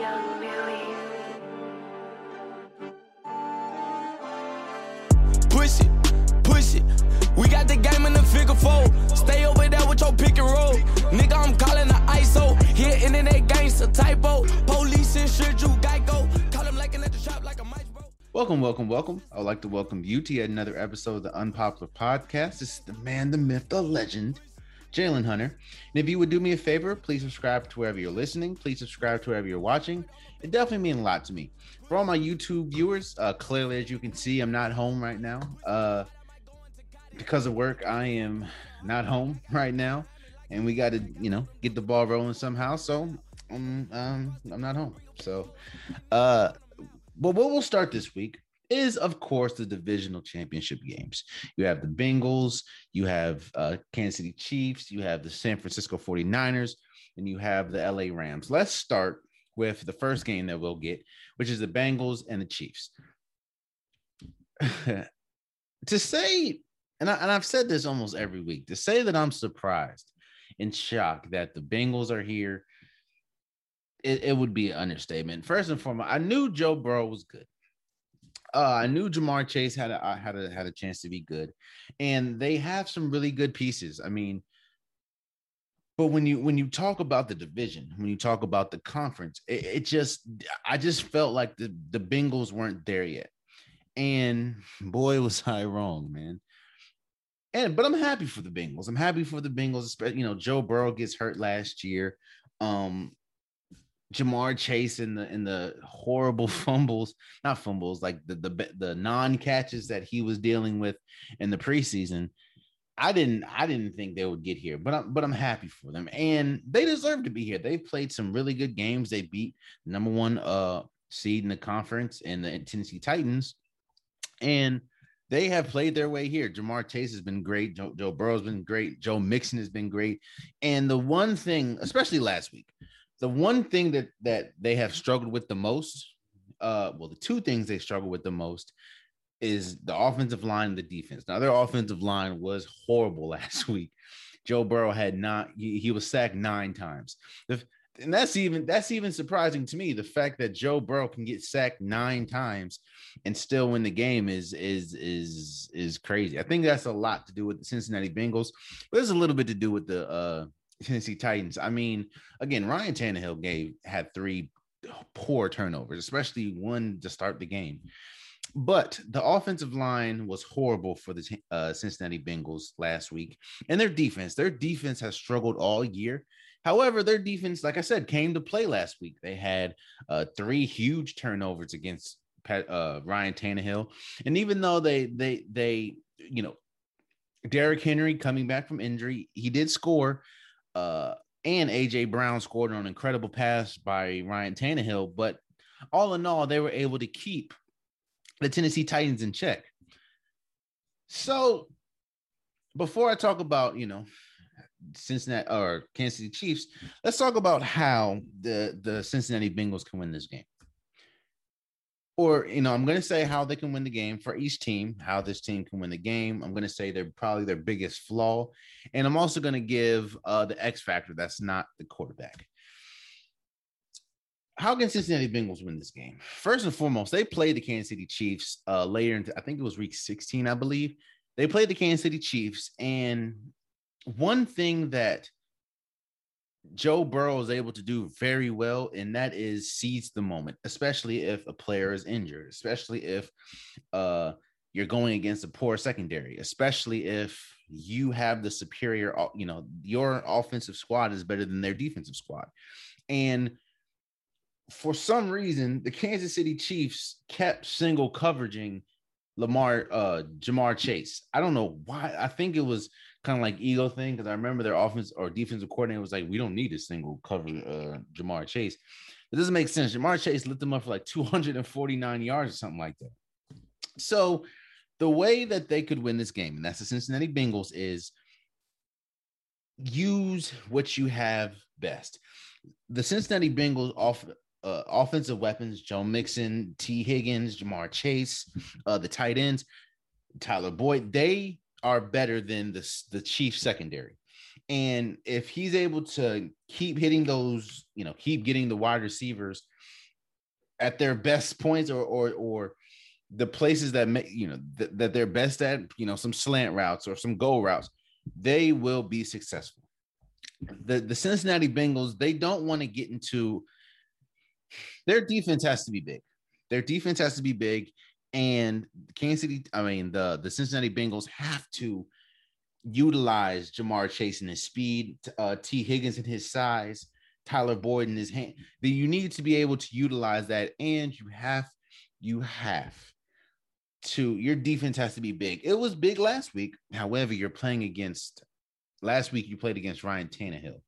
Young Millie. Push it, push it. We got the game in the figure four. Stay over there with your pick and roll. Nigga, I'm calling the ISO. Here, internet gangster typo. Police insured you, Geico. Call him like at the shop like a mice, bro. Welcome, welcome, welcome. I would like to welcome you to yet another episode of the Unpopular Podcast. This is the man, the myth, the legend, Jalen Hunter. And if you would do me a favor, please subscribe to wherever you're listening. Please subscribe to wherever you're watching. It definitely means a lot to me. For all my YouTube viewers, uh, clearly, as you can see, I'm not home right now. Uh, because of work, I am not home right now. And we got to, you know, get the ball rolling somehow. So um, um, I'm not home. So, uh, but what we'll start this week is, of course, the divisional championship games. You have the Bengals, you have uh, Kansas City Chiefs, you have the San Francisco 49ers, and you have the LA Rams. Let's start with the first game that we'll get, which is the Bengals and the Chiefs. to say, and, I, and I've said this almost every week, to say that I'm surprised and shocked that the Bengals are here it, it would be an understatement. First and foremost, I knew Joe Burrow was good. Uh, I knew Ja'Marr Chase had a had a had a chance to be good, and they have some really good pieces. I mean, but when you when you talk about the division, when you talk about the conference, it, it just I just felt like the the Bengals weren't there yet, and boy was I wrong, man. And but I'm happy for the Bengals. I'm happy for the Bengals. You know, Joe Burrow gets hurt last year. Um, Ja'Marr Chase in the in the horrible fumbles, not fumbles, like the the the non catches that he was dealing with in the preseason. I didn't I didn't think they would get here, but I'm but I'm happy for them, and they deserve to be here. They've played some really good games. They beat number one uh seed in the conference and the Tennessee Titans, and they have played their way here. Ja'Marr Chase has been great. Joe, Joe Burrow's been great. Joe Mixon has been great. And the one thing, especially last week, the one thing that that they have struggled with the most, uh, well, the two things they struggle with the most is the offensive line and the defense. Now, their offensive line was horrible last week. Joe Burrow had not, he, he was sacked nine times. The, and that's even that's even surprising to me. The fact that Joe Burrow can get sacked nine times and still win the game is is is is crazy. I think that's a lot to do with the Cincinnati Bengals, but there's a little bit to do with the uh Tennessee Titans. I mean, again, Ryan Tannehill gave had three poor turnovers, especially one to start the game. But the offensive line was horrible for the uh, Cincinnati Bengals last week, and their defense. Their defense has struggled all year. However, their defense, like I said, came to play last week. They had uh, three huge turnovers against uh, Ryan Tannehill, and even though they they they you know Derrick Henry coming back from injury, he did score uh, and AJ Brown scored on an incredible pass by Ryan Tannehill. But all in all, they were able to keep the Tennessee Titans in check. So before I talk about, you know, Cincinnati or Kansas City Chiefs, let's talk about how the the Cincinnati Bengals can win this game or you know, I'm going to say how they can win the game for each team, how this team can win the game. I'm going to say they're probably their biggest flaw, and I'm also going to give uh, the X factor that's not the quarterback. How can Cincinnati Bengals win this game? First and foremost, they played the Kansas City Chiefs uh, later into I think it was week 16, I believe. They played the Kansas City Chiefs, and one thing that Joe Burrow is able to do very well, and that is seize the moment, especially if a player is injured, especially if uh, you're going against a poor secondary, especially if you have the superior, you know, your offensive squad is better than their defensive squad. And for some reason, the Kansas City Chiefs kept single coveraging Lamar, uh, Ja'Marr Chase. I don't know why. I think it was kind of like ego thing because I remember their offense or defensive coordinator was like, "We don't need a single cover uh, Ja'Marr Chase." It doesn't make sense. Ja'Marr Chase lit them up for like 249 yards or something like that. So the way that they could win this game, and that's the Cincinnati Bengals, is use what you have best. The Cincinnati Bengals off uh, offensive weapons: Joe Mixon, Tee Higgins, Ja'Marr Chase, uh, the tight ends, Tyler Boyd. They are better than the the Chiefs secondary. And if he's able to keep hitting those, you know, keep getting the wide receivers at their best points or or or the places that make you know th- that they're best at, you know, some slant routes or some goal routes, they will be successful. The the Cincinnati Bengals, they don't want to get into their defense has to be big. Their defense has to be big and Kansas City, I mean the the Cincinnati Bengals have to utilize Ja'Marr Chase and his speed, uh, Tee Higgins and his size, Tyler Boyd in his hand. That you need to be able to utilize that, and you have you have to your defense has to be big. It was big last week. However, you're playing against last week you played against Ryan Tannehill.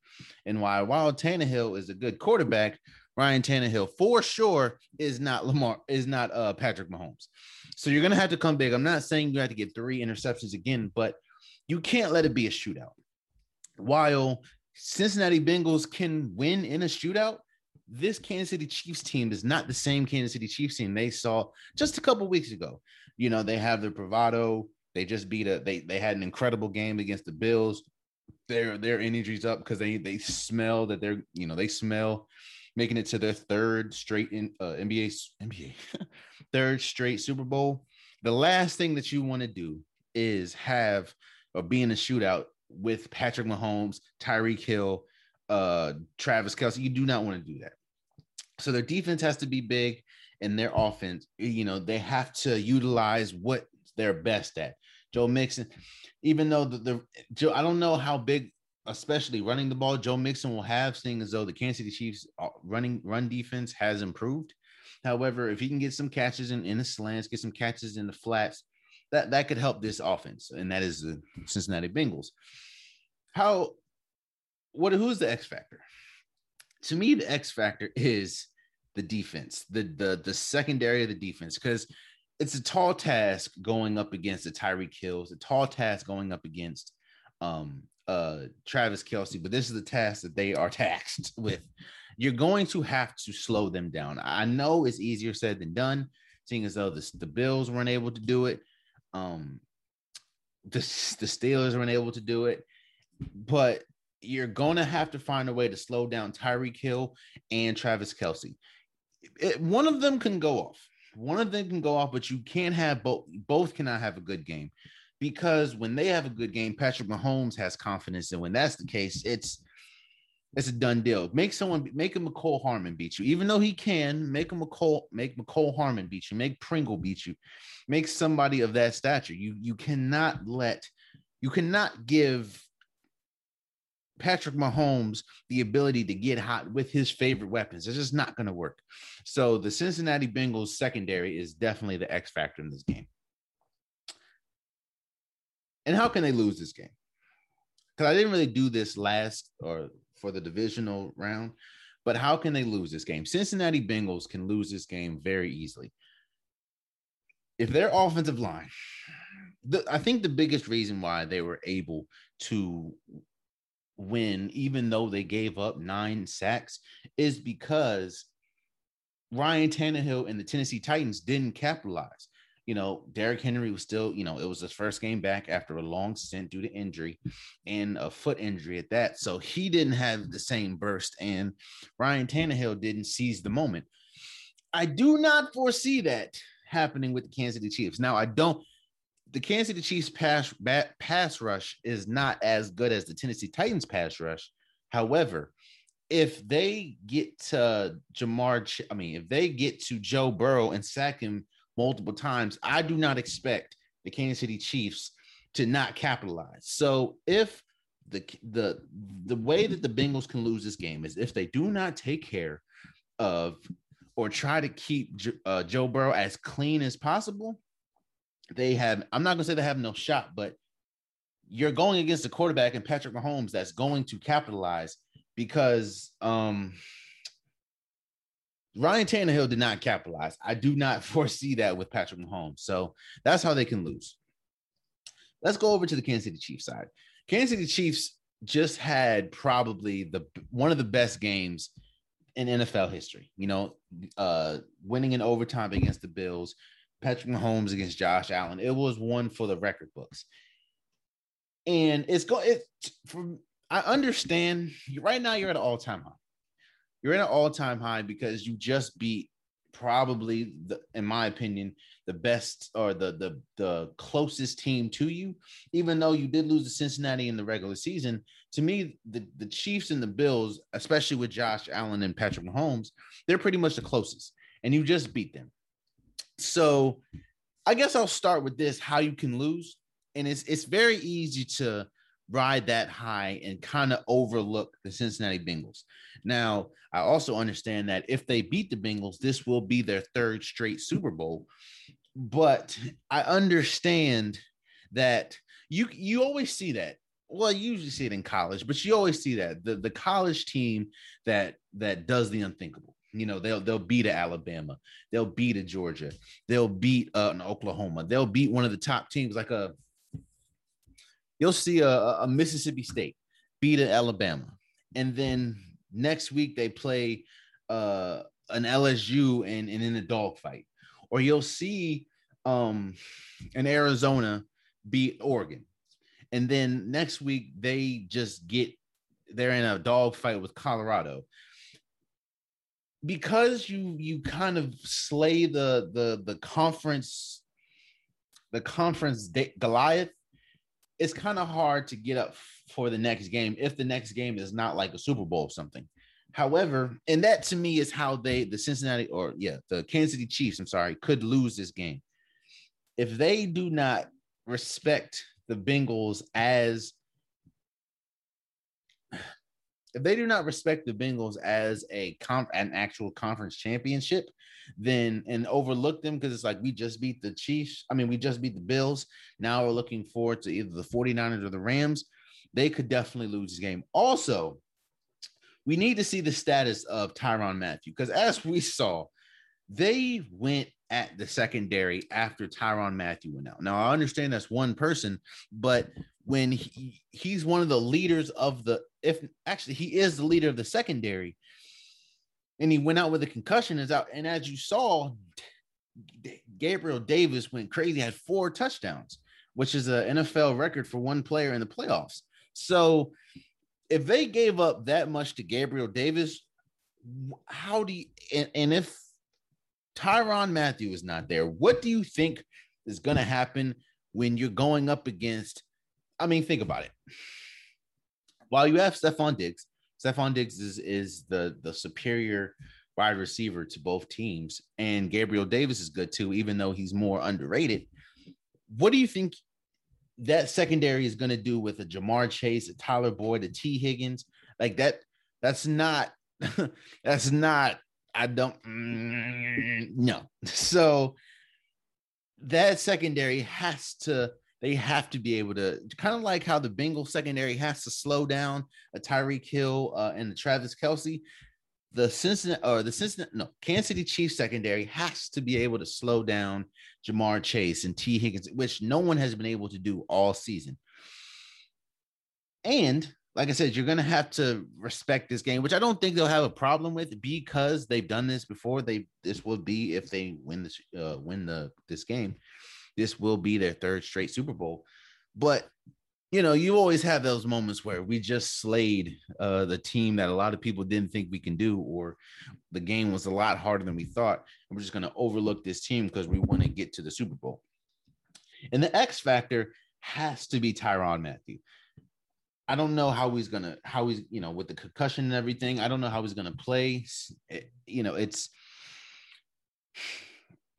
And while while Tannehill is a good quarterback, Ryan Tannehill for sure is not Lamar, is not uh Patrick Mahomes. So you're gonna have to come big. I'm not saying you have to get three interceptions again, but you can't let it be a shootout. While Cincinnati Bengals can win in a shootout, this Kansas City Chiefs team is not the same Kansas City Chiefs team they saw just a couple weeks ago. You know, they have their bravado. They just beat a they they had an incredible game against the Bills. Their their energy's up because they they smell that they're you know they smell making it to their third straight in uh, NBA NBA third straight Super Bowl. The last thing that you want to do is have or be in a shootout with Patrick Mahomes, Tyreek Hill, uh, Travis Kelce. You do not want to do that. So their defense has to be big, and their offense, you know, they have to utilize what they're best at. Joe Mixon, even though the, the Joe, I don't know how big especially running the ball, Joe Mixon will have, seeing as though the Kansas City Chiefs uh, running run defense has improved. However, if he can get some catches in, in the slants, get some catches in the flats, that, that could help this offense, and that is the Cincinnati Bengals. How what who's the X factor? To me, the X factor is the defense, the the the secondary of the defense, because it's a tall task going up against the Tyreek Hills, a tall task going up against um uh Travis Kelce, but this is the task that they are taxed with. You're going to have to slow them down. I know it's easier said than done, seeing as though the, the Bills weren't able to do it. Um the, the Steelers weren't able to do it, but you're gonna have to find a way to slow down Tyreek Hill and Travis Kelce. It, one of them can go off. One of them can go off, but you can't have both. Both cannot have a good game because when they have a good game, Patrick Mahomes has confidence, and when that's the case, it's it's a done deal. Make someone make a Mecole Hardman beat you, even though he can. Make a Mecole make Mecole Hardman beat you. Make Pringle beat you. Make somebody of that stature. You you cannot let you cannot give Patrick Mahomes the ability to get hot with his favorite weapons. It's just not going to work. So the Cincinnati Bengals secondary is definitely the X factor in this game. And how can they lose this game? Because I didn't really do this last or for the divisional round, but how can they lose this game? Cincinnati Bengals can lose this game very easily. If their offensive line, the, I think the biggest reason why they were able to win, even though they gave up nine sacks, is because Ryan Tannehill and the Tennessee Titans didn't capitalize you know, Derrick Henry was still, you know, it was his first game back after a long stint due to injury and a foot injury at that. So he didn't have the same burst, and Ryan Tannehill didn't seize the moment. I do not foresee that happening with the Kansas City Chiefs. Now, I don't. The Kansas City Chiefs pass pass rush is not as good as the Tennessee Titans pass rush. However, if they get to Ja'Marr, I mean, if they get to Joe Burrow and sack him multiple times. I do not expect the Kansas City Chiefs to not capitalize. So if the the the way that the Bengals can lose this game is if they do not take care of or try to keep uh, Joe Burrow as clean as possible, they have. I'm not gonna say they have no shot, but you're going against a quarterback and Patrick Mahomes that's going to capitalize because um Ryan Tannehill did not capitalize. I do not foresee that with Patrick Mahomes. So that's how they can lose. Let's go over to the Kansas City Chiefs side. Kansas City Chiefs just had probably the one of the best games in NFL history. You know, uh, winning in overtime against the Bills, Patrick Mahomes against Josh Allen. It was one for the record books. And it's going it from I understand. Right now, you're at an all-time high. You're at an all-time high because you just beat probably, the, in my opinion, the best or the the the closest team to you. Even though you did lose to Cincinnati in the regular season, to me, the the Chiefs and the Bills, especially with Josh Allen and Patrick Mahomes, they're pretty much the closest, and you just beat them. So, I guess I'll start with this: how you can lose, and it's it's very easy to ride that high and kind of overlook the Cincinnati Bengals. Now, I also understand that if they beat the Bengals, this will be their third straight Super Bowl. But I understand that you you always see that. Well, you usually see it in college, but you always see that the, the college team that that does the unthinkable. You know, they'll they'll beat a Alabama, they'll beat a Georgia, they'll beat uh, an Oklahoma, they'll beat one of the top teams like a you'll see a, a Mississippi State beat an Alabama, and then next week they play uh, an LSU and, and in a dogfight, or you'll see um, an Arizona beat Oregon, and then next week they just get they're in a dogfight with Colorado. Because you you kind of slay the the the conference the conference Goliath it's kind of hard to get up for the next game if the next game is not like a Super Bowl or something. However, and that to me is how they, the Cincinnati or yeah, the Kansas City Chiefs, I'm sorry, could lose this game. If they do not respect the Bengals as if they do not respect the Bengals as a comp an actual conference championship, then and overlook them because it's like we just beat the Chiefs. I mean, we just beat the Bills. Now we're looking forward to either the 49ers or the Rams. They could definitely lose this game. Also, we need to see the status of Tyrann Mathieu because as we saw, they went at the secondary after Tyrann Mathieu went out. Now I understand that's one person, but when he, he's one of the leaders of the if actually he is the leader of the secondary and he went out with a concussion is out and as you saw Gabriel Davis went crazy had four touchdowns which is an NFL record for one player in the playoffs so if they gave up that much to Gabriel Davis how do you and, and if Tyrann Mathieu is not there what do you think is going to happen when you're going up against I mean, think about it. While you have Stefon Diggs, Stefon Diggs is, is the, the superior wide receiver to both teams, and Gabriel Davis is good too, even though he's more underrated. What do you think that secondary is going to do with a Ja'Marr Chase, a Tyler Boyd, a Tee Higgins? Like that, that's not, that's not, I don't, mm, no. So that secondary has to they have to be able to kind of like how the Bengal secondary has to slow down a Tyreek Hill uh, and the Travis Kelce. The Cincinnati or the Cincinnati, no, Kansas City Chiefs secondary has to be able to slow down Ja'Marr Chase and Tee Higgins, which no one has been able to do all season. And like I said, you're going to have to respect this game, which I don't think they'll have a problem with because they've done this before. They this will be if they win this uh, win the this game this will be their third straight Super Bowl. But you know, you always have those moments where we just slayed uh, the team that a lot of people didn't think we can do, or the game was a lot harder than we thought. And we're just going to overlook this team because we want to get to the Super Bowl. And the X factor has to be Tyrann Mathieu. I don't know how he's gonna how he's you know with the concussion and everything. I don't know how he's gonna play. It, you know, it's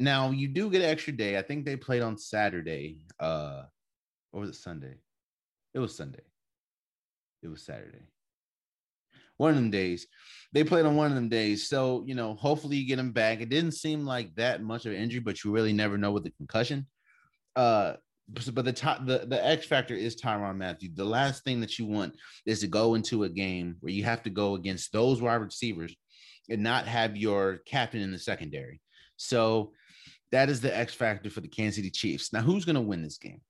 now you do get an extra day. I think they played on Saturday. Uh, or was it Sunday? It was Sunday. It was Saturday. One of them days. They played on one of them days. So, you know, hopefully you get them back. It didn't seem like that much of an injury, but you really never know with the concussion. Uh, but the top, the, the X factor is Tyrann Mathieu. The last thing that you want is to go into a game where you have to go against those wide receivers and not have your captain in the secondary. So that is the X factor for the Kansas City Chiefs. Now, who's going to win this game?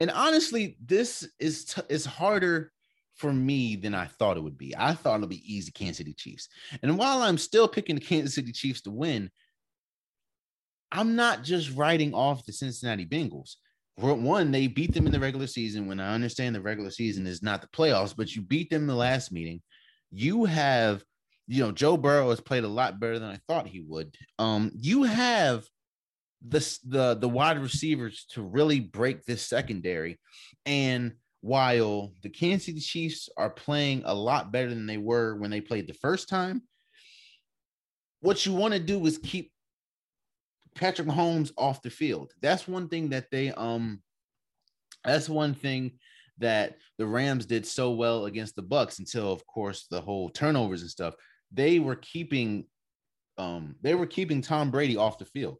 And honestly, this is t- is harder for me than I thought it would be. I thought it'd be easy Kansas City Chiefs. And while I'm still picking the Kansas City Chiefs to win, I'm not just writing off the Cincinnati Bengals. one, they beat them in the regular season. When I understand the regular season is not the playoffs, but you beat them the last meeting. You have, you know, Joe Burrow has played a lot better than I thought he would. Um, you have the the the wide receivers to really break this secondary, and while the Kansas City Chiefs are playing a lot better than they were when they played the first time, what you want to do is keep Patrick Mahomes off the field. That's one thing that they um that's one thing that the Rams did so well against the Bucs until of course the whole turnovers and stuff. They were keeping um they were keeping Tom Brady off the field.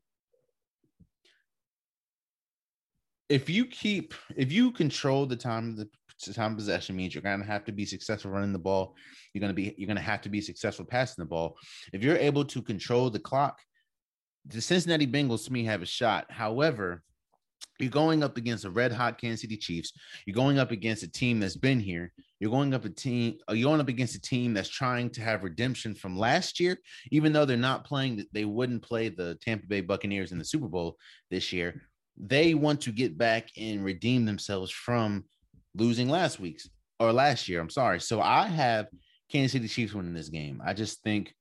If you keep if you control the time the time possession means you're gonna have to be successful running the ball. You're gonna be you're gonna have to be successful passing the ball. If you're able to control the clock the Cincinnati Bengals to me have a shot. However, you're going up against a red hot Kansas City Chiefs. You're going up against a team that's been here. You're going up a team. Uh, you're going up against a team that's trying to have redemption from last year, even though they're not playing. They wouldn't play the Tampa Bay Buccaneers in the Super Bowl this year. They want to get back and redeem themselves from losing last week's or last year. I'm sorry. So I have Kansas City Chiefs winning this game. I just think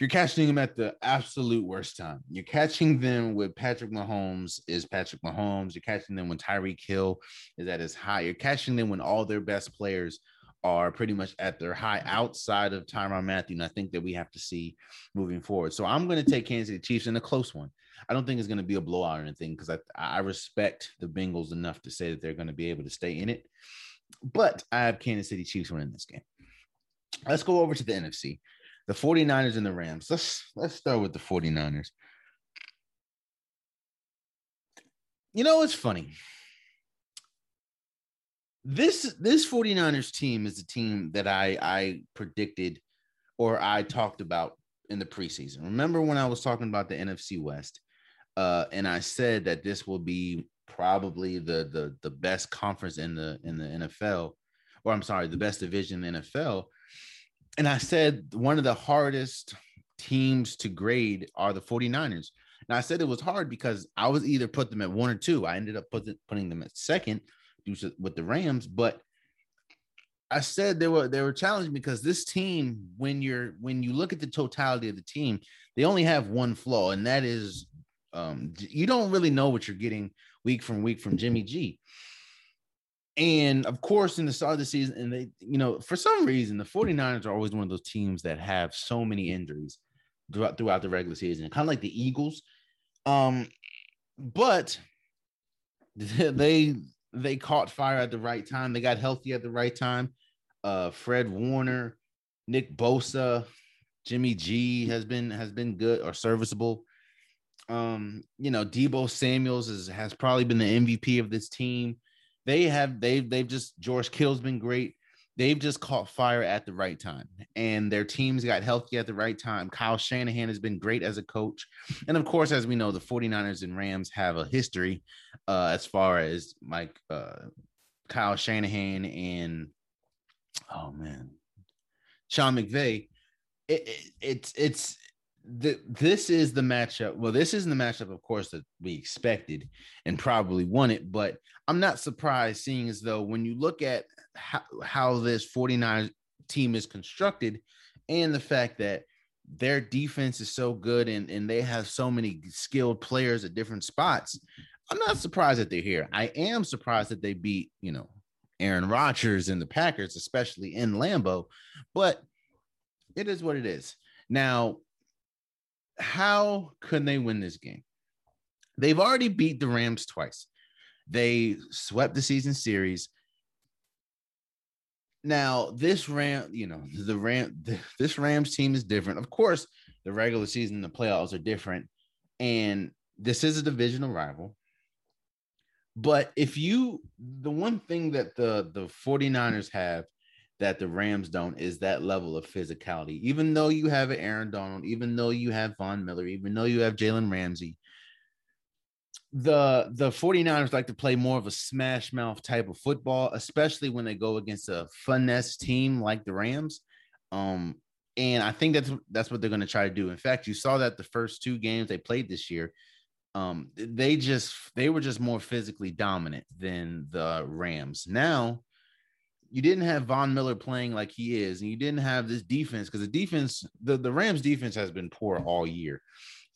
you're catching them at the absolute worst time. You're catching them with Patrick Mahomes is Patrick Mahomes. You're catching them when Tyreek Hill is at his high. You're catching them when all their best players are pretty much at their high outside of Tyrann Mathieu. And I think that we have to see moving forward. So I'm going to take Kansas City Chiefs in a close one. I don't think it's going to be a blowout or anything because I, I respect the Bengals enough to say that they're going to be able to stay in it. But I have Kansas City Chiefs winning this game. Let's go over to the NFC the 49ers and the Rams. Let's let's start with the 49ers. You know, it's funny. This this 49ers team is a team that I I predicted or I talked about in the preseason. Remember when I was talking about the NFC West? Uh, and I said that this will be probably the the the best conference in the in the NFL, or I'm sorry, the best division in the NFL and I said one of the hardest teams to grade are the 49ers. And I said it was hard because I was either put them at one or two. I ended up put, putting them at second with the Rams, but I said they were they were challenging because this team, when you're when you look at the totality of the team, they only have one flaw, and that is um, you don't really know what you're getting week from week from Jimmy G. And of course, in the start of the season, and they, you know, for some reason, the 49ers are always one of those teams that have so many injuries throughout throughout the regular season, kind of like the Eagles. Um, but they they caught fire at the right time. They got healthy at the right time. Uh, Fred Warner, Nick Bosa, Jimmy G has been has been good or serviceable. Um, you know, Deebo Samuels is, has probably been the MVP of this team they have they've they've just George Kittle's been great. They've just caught fire at the right time, and their teams got healthy at the right time. Kyle Shanahan has been great as a coach, and of course, as we know, the 49ers and Rams have a history uh, as far as Mike uh, Kyle Shanahan and oh man, Sean McVay. It, it, it's it's the, this is the matchup. Well, this isn't the matchup, of course, that we expected and probably won it, but I'm not surprised seeing as though when you look at how, how this 49 team is constructed and the fact that their defense is so good and, and they have so many skilled players at different spots, I'm not surprised that they're here. I am surprised that they beat, you know, Aaron Rodgers and the Packers, especially in Lambeau, but it is what it is. Now, how can they win this game? They've already beat the Rams twice. They swept the season series. Now, this Ram, you know, the Ram, this Rams team is different. Of course, the regular season, the playoffs are different. And this is a divisional rival. But if you, the one thing that the the 49ers have that the Rams don't is that level of physicality. Even though you have Aaron Donald, even though you have Von Miller, even though you have Jalen Ramsey, the the 49ers like to play more of a smash mouth type of football, especially when they go against a finesse team like the Rams. Um, and I think that's that's what they're going to try to do. In fact, you saw that the first two games they played this year, Um, they just they were just more physically dominant than the Rams. Now you didn't have Von Miller playing like he is, and you didn't have this defense because the defense, the, the Rams defense has been poor all year.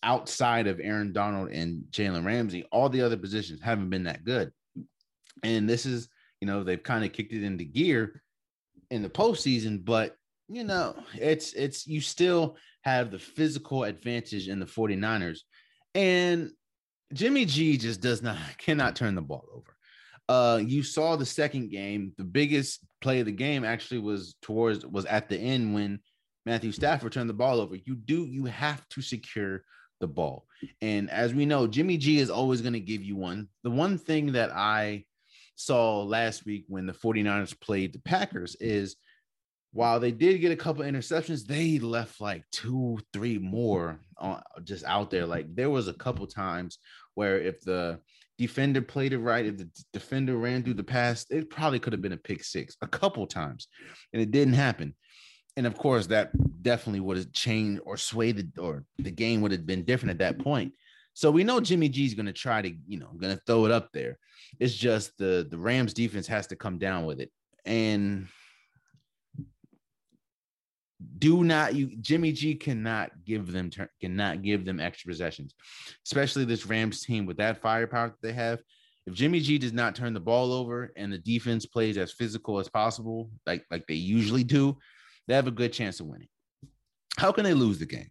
Outside of Aaron Donald and Jalen Ramsey, all the other positions haven't been that good. And this is, you know, they've kind of kicked it into gear in the postseason, but you know, it's it's you still have the physical advantage in the 49ers. And Jimmy G just does not cannot turn the ball over. Uh, you saw the second game. The biggest play of the game actually was towards was at the end when Matthew Stafford turned the ball over. You do you have to secure the ball. And as we know, Jimmy G is always going to give you one. The one thing that I saw last week when the 49ers played the Packers is while they did get a couple interceptions, they left like two, three more on, just out there. Like there was a couple times where if the defender played it right, if the defender ran through the pass, it probably could have been a pick six a couple times, and it didn't happen. And of course, that definitely would have changed or swayed the, or the game would have been different at that point. So we know Jimmy G is going to try to, you know, going to throw it up there. It's just the the Rams defense has to come down with it. And do not you Jimmy G cannot give them cannot give them extra possessions, especially this Rams team with that firepower that they have. If Jimmy G does not turn the ball over and the defense plays as physical as possible, like like they usually do, they have a good chance of winning. How can they lose the game?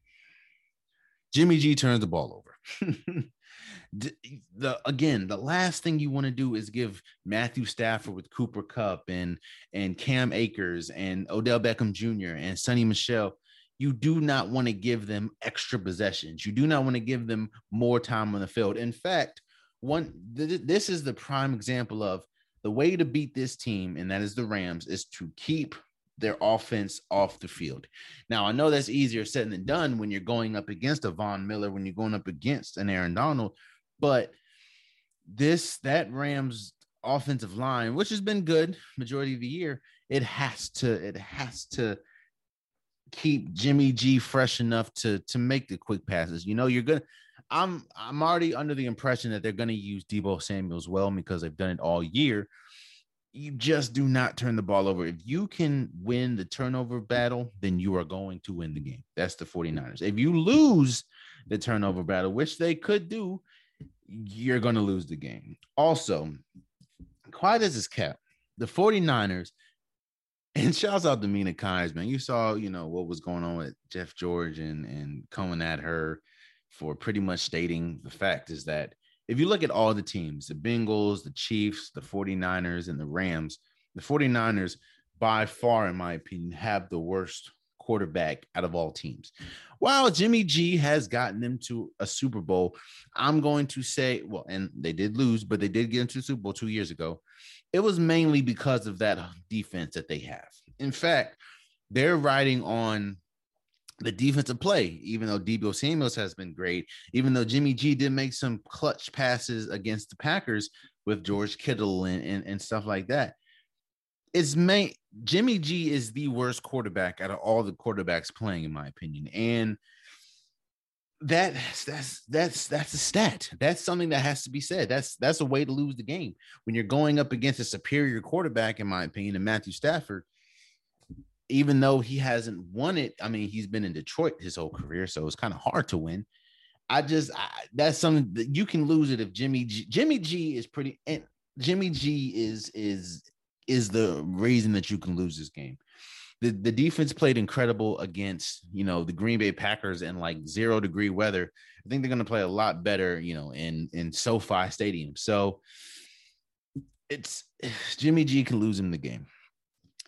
Jimmy G turns the ball over. the again, the last thing you want to do is give Matthew Stafford with Cooper Kupp and and Cam Akers and Odell Beckham Jr. and Sony Michel. You do not want to give them extra possessions. You do not want to give them more time on the field. In fact, one th- this is the prime example of the way to beat this team, and that is the Rams, is to keep their offense off the field. Now, I know that's easier said than done when you're going up against a Von Miller, when you're going up against an Aaron Donald, but this that Rams offensive line, which has been good majority of the year, it has to it has to keep Jimmy G fresh enough to to make the quick passes. You know, you're gonna. I'm I'm already under the impression that they're to use Deebo Samuel's well because they've done it all year. You just do not turn the ball over. If you can win the turnover battle, then you are going to win the game. That's the 49ers. If you lose the turnover battle, which they could do, you're going to lose the game. Also, quiet as is kept, the 49ers, and shouts out to Mina Kimes, man. You saw, you know, what was going on with Jeff George and, and coming at her for pretty much stating the fact is that if you look at all the teams, the Bengals, the Chiefs, the 49ers, and the Rams, the 49ers, by far, in my opinion, have the worst quarterback out of all teams. While Jimmy G has gotten them to a Super Bowl, I'm going to say, well, and they did lose, but they did get into Super Bowl two years ago. It was mainly because of that defense that they have. In fact, they're riding on the defensive play, even though Deebo Samuels has been great, even though Jimmy G did make some clutch passes against the Packers with George Kittle and, and, and stuff like that it's main Jimmy G is the worst quarterback out of all the quarterbacks playing, in my opinion. And that that's that's that's a stat. That's something that has to be said. That's that's a way to lose the game when you're going up against a superior quarterback, in my opinion, and Matthew Stafford. Even though he hasn't won it, I mean, he's been in Detroit his whole career, so it's kind of hard to win. I just I, that's something that you can lose it if Jimmy G, Jimmy G is pretty and Jimmy G is is is the reason that you can lose this game. The, the defense played incredible against you know the Green Bay Packers in like zero degree weather. I think they're going to play a lot better, you know, in in SoFi Stadium. So it's Jimmy G can lose him the game.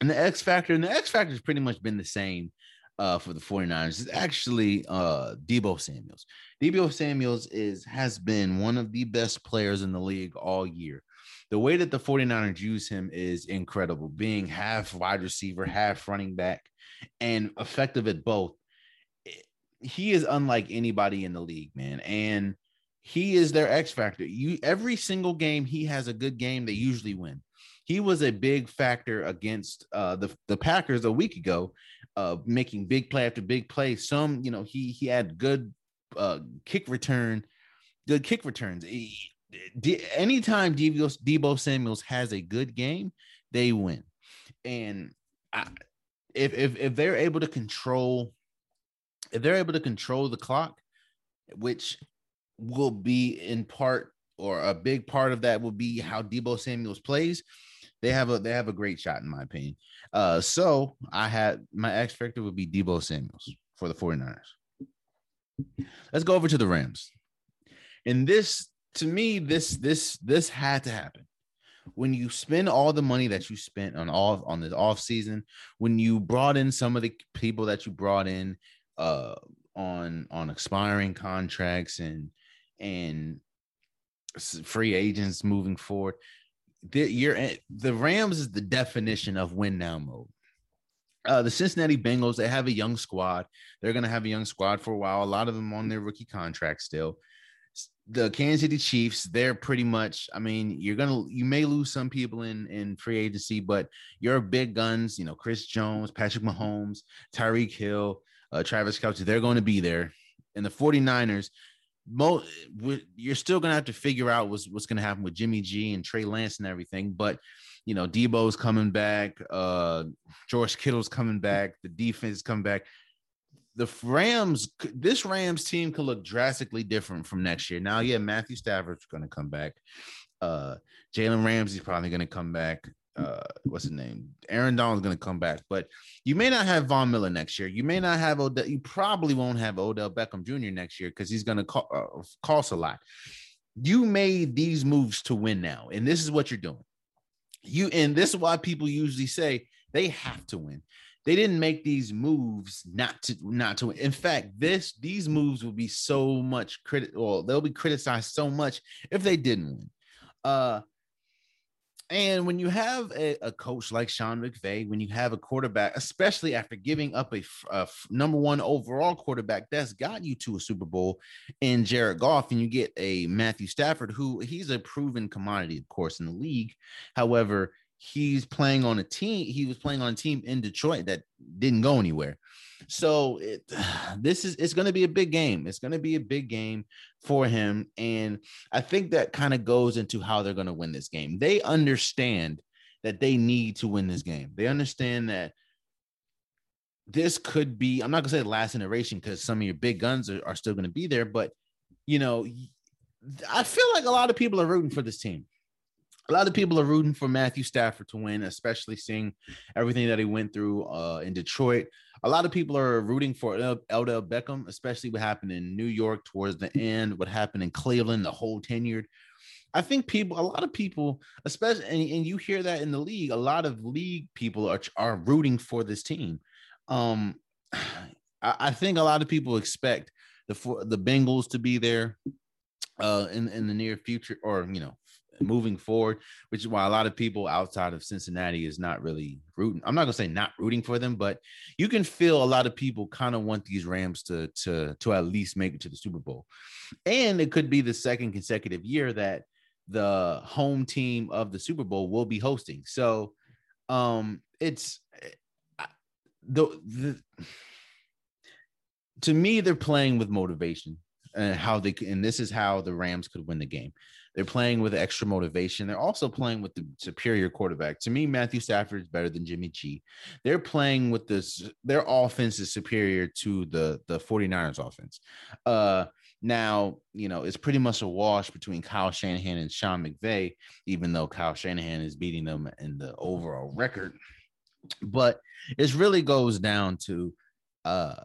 And the X factor, and the X factor has pretty much been the same uh, for the 49ers. It's actually uh, Deebo Samuels. Deebo Samuels is has been one of the best players in the league all year the way that the 49ers use him is incredible, being half wide receiver, half running back, and effective at both. He is unlike anybody in the league, man. And he is their X factor. You every single game he has a good game, they usually win. He was a big factor against uh, the the Packers a week ago, uh, making big play after big play. Some, you know, he he had good uh, kick return good kick returns. Anytime Deebo, Deebo Samuels has a good game, they win. And I, if if if they're able to control, if they're able to control the clock, which will be in part or a big part of that will be how Deebo Samuels plays. They have a they have a great shot in my opinion. Uh, so I had my X factor would be Deebo Samuels for the 49ers. Let's go over to the Rams. And this to me, this this this had to happen. When you spend all the money that you spent on all on the off season, when you brought in some of the people that you brought in uh on on expiring contracts and and free agents moving forward. The, you're the Rams is the definition of win now mode. Uh, the Cincinnati Bengals, they have a young squad. They're going to have a young squad for a while. A lot of them on their rookie contract still. The Kansas City Chiefs, they're pretty much. I mean, you're gonna, you may lose some people in in free agency, but your big guns, you know, Chris Jones, Patrick Mahomes, Tyreek Hill, uh, Travis Kelce, they're going to be there. And the 49ers, mo- you're still gonna have to figure out what's what's gonna happen with Jimmy G and Trey Lance and everything. But you know, Deebo's coming back, uh, George Kittle's coming back, the defense is coming back. The Rams, this Rams team could look drastically different from next year. Now, yeah, Matthew Stafford's gonna come back. Uh, Jalen Ramsey's probably gonna come back uh, what's his name? Aaron Donald's going to come back, but you may not have Von Miller next year. You may not have Odell. You probably won't have Odell Beckham Jr. next year because he's going to co- uh, cost a lot. You made these moves to win now, and this is what you're doing. You and this is why people usually say they have to win. They didn't make these moves not to not to win. In fact, this these moves will be so much credit, Well, they'll be criticized so much if they didn't win. Uh, and when you have a, a, coach like Sean McVay, when you have a quarterback, especially after giving up a, a, number one overall quarterback that's got you to a Super Bowl in Jared Goff, and you get a Matthew Stafford, who he's a proven commodity, of course, in the league. However, he's playing on a team, he was playing on a team in Detroit that didn't go anywhere. So it, this is it's going to be a big game. It's going to be a big game for him, and I think that kind of goes into how they're going to win this game. They understand that they need to win this game. They understand that this could be. I'm not going to say the last iteration because some of your big guns are, are still going to be there, but you know, I feel like a lot of people are rooting for this team a lot of people are rooting for Matthew Stafford to win, especially seeing everything that he went through uh, in Detroit. A lot of people are rooting for Odell Beckham, especially what happened in New York towards the end, what happened in Cleveland, the whole tenured. I think people, a lot of people, especially, and, and you hear that in the league, a lot of league people are, are rooting for this team. Um, I, I think a lot of people expect the the Bengals to be there uh, in in the near future, or you know, moving forward, which is why a lot of people outside of Cincinnati is not really rooting. I'm not gonna say not rooting for them, but you can feel a lot of people kind of want these Rams to to to at least make it to the Super Bowl, and it could be the second consecutive year that the home team of the Super Bowl will be hosting. So, um, it's the the to me they're playing with motivation and how they and this is how the Rams could win the game. They're playing with extra motivation. They're also playing with the superior quarterback. To me, Matthew Stafford is better than Jimmy G. They're playing with this, their offense is superior to the, the 49ers offense. Uh, now, you know, it's pretty much a wash between Kyle Shanahan and Sean McVay, even though Kyle Shanahan is beating them in the overall record. But it really goes down to uh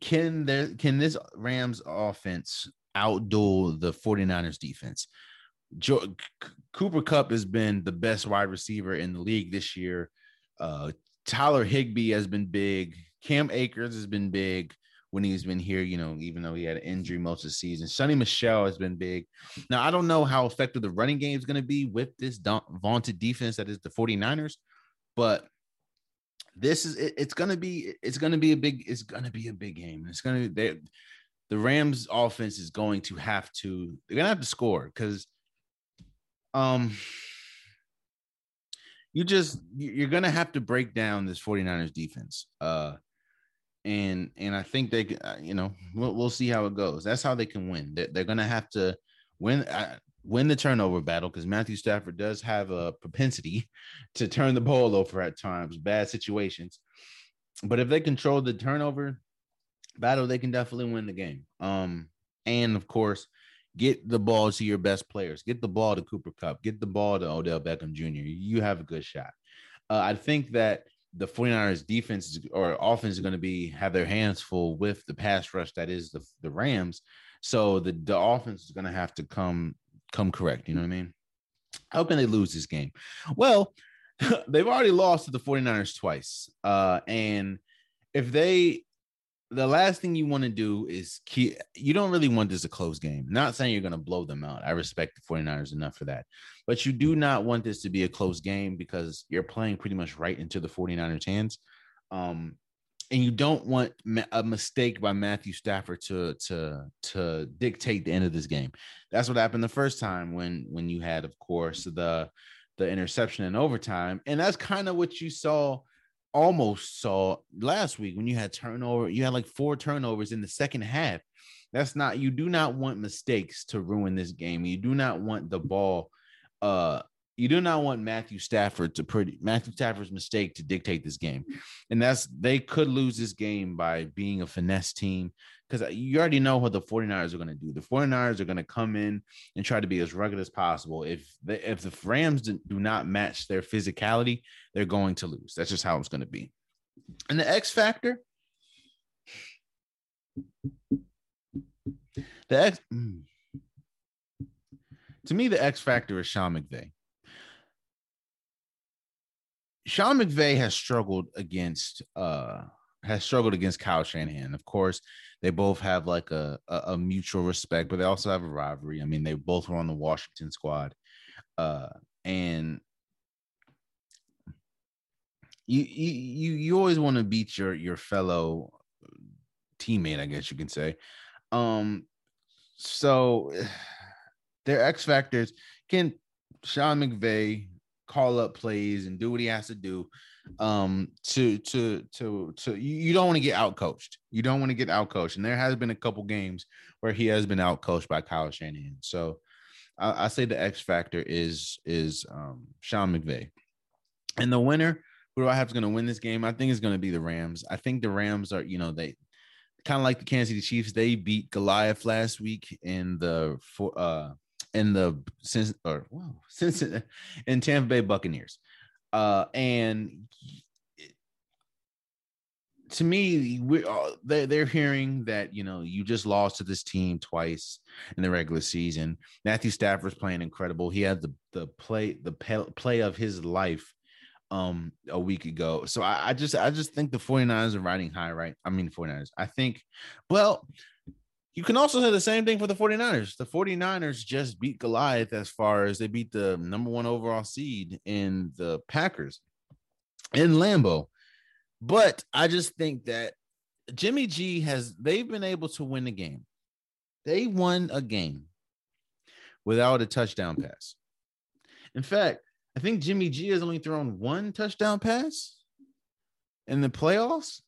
can there can this Rams offense outduel the 49ers defense? Joe, Cooper Kupp has been the best wide receiver in the league this year. Uh, Tyler Higbee has been big. Cam Akers has been big when he's been here, you know, even though he had an injury most of the season. Sony Michel has been big. Now, I don't know how effective the running game is going to be with this vaunted defense that is the 49ers, but this is it, it's going to be it's going to be a big it's going to be a big game. It's going to the Rams offense is going to have to they're going to have to score cuz um, you just you're gonna have to break down this 49ers defense. Uh, and and I think they, uh, you know, we'll we'll see how it goes. That's how they can win. They're, they're gonna have to win uh, win the turnover battle because Matthew Stafford does have a propensity to turn the ball over at times, bad situations. But if they control the turnover battle, they can definitely win the game. Um, and of course, get the ball to your best players. Get the ball to Cooper Kupp. Get the ball to Odell Beckham Jr. You have a good shot. Uh, I think that the 49ers defense or offense is going to be have their hands full with the pass rush that is the, the Rams. So the, the offense is going to have to come come correct. You know what I mean? How can they lose this game? Well, they've already lost to the 49ers twice. Uh, and if they the last thing you want to do is keep you don't really want this a close game. Not saying you're going to blow them out. I respect the 49ers enough for that. But you do not want this to be a close game because you're playing pretty much right into the 49ers hands. Um and you don't want a mistake by Matthew Stafford to to to dictate the end of this game. That's what happened the first time when when you had of course the the interception in overtime and that's kind of what you saw almost saw last week when you had turnover, you had like four turnovers in the second half. That's not you do not want mistakes to ruin this game. You do not want the ball uh you do not want Matthew Stafford to pretty Matthew Stafford's mistake to dictate this game. And that's they could lose this game by being a finesse team because you already know what the 49ers are going to do. The 49ers are going to come in and try to be as rugged as possible. If the, if the Rams do not match their physicality, they're going to lose. That's just how it's going to be. And the X factor, the X, mm, to me, the X factor is Sean McVay. Sean McVay has struggled against uh has struggled against Kyle Shanahan. Of course, they both have like a, a, a mutual respect, but they also have a rivalry. I mean, they both were on the Washington squad, uh, and you you you always want to beat your your fellow teammate, I guess you can say. Um, so their X factors can Sean McVay call up plays and do what he has to do um to to to to you don't want to get out coached you don't want to get out coached and there has been a couple games where he has been out coached by Kyle Shanahan. So I, I, say the X factor is is um Sean McVay. And the winner who do I have is going to win this game? I think it's going to be the Rams. I think the Rams are you know they kind of like the Kansas City Chiefs they beat Goliath last week in the for uh in the since or wow since in Tampa Bay Buccaneers uh, and to me, we uh, they they're hearing that you know you just lost to this team twice in the regular season. Matthew Stafford's playing incredible. He had the the play the play of his life um a week ago. So I, I just I just think the 49ers are riding high, right? I mean 49ers. I think well, you can also say the same thing for the 49ers. The 49ers just beat Goliath as far as they beat the number one overall seed in the Packers in Lambeau. But I just think that Jimmy G has, they've been able to win the game. They won a game without a touchdown pass. In fact, I think Jimmy G has only thrown one touchdown pass in the playoffs.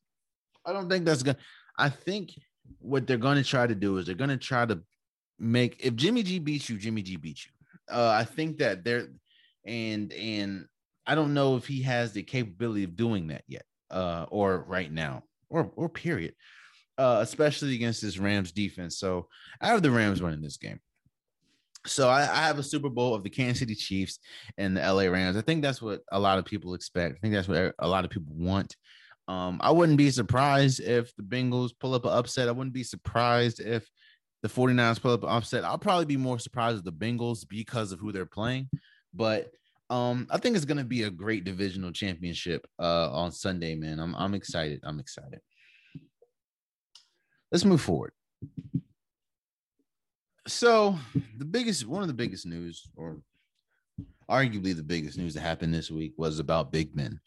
I don't think that's good. I think what they're going to try to do is they're going to try to make if Jimmy G beats you, Jimmy G beats you. Uh, I think that they're and and I don't know if he has the capability of doing that yet, uh, or right now, or or period. Uh, especially against this Rams defense. So I have the Rams winning this game. So I, I, have a Super Bowl of the Kansas City Chiefs and the LA Rams. I think that's what a lot of people expect. I think that's what a lot of people want. Um, I wouldn't be surprised if the Bengals pull up an upset. I wouldn't be surprised if the 49ers pull up an upset. I'll probably be more surprised with the Bengals because of who they're playing. But um, I think it's gonna be a great divisional championship uh on Sunday, man. I'm I'm excited. I'm excited. Let's move forward. So the biggest one of the biggest news, or arguably the biggest news that happened this week was about Big Ben.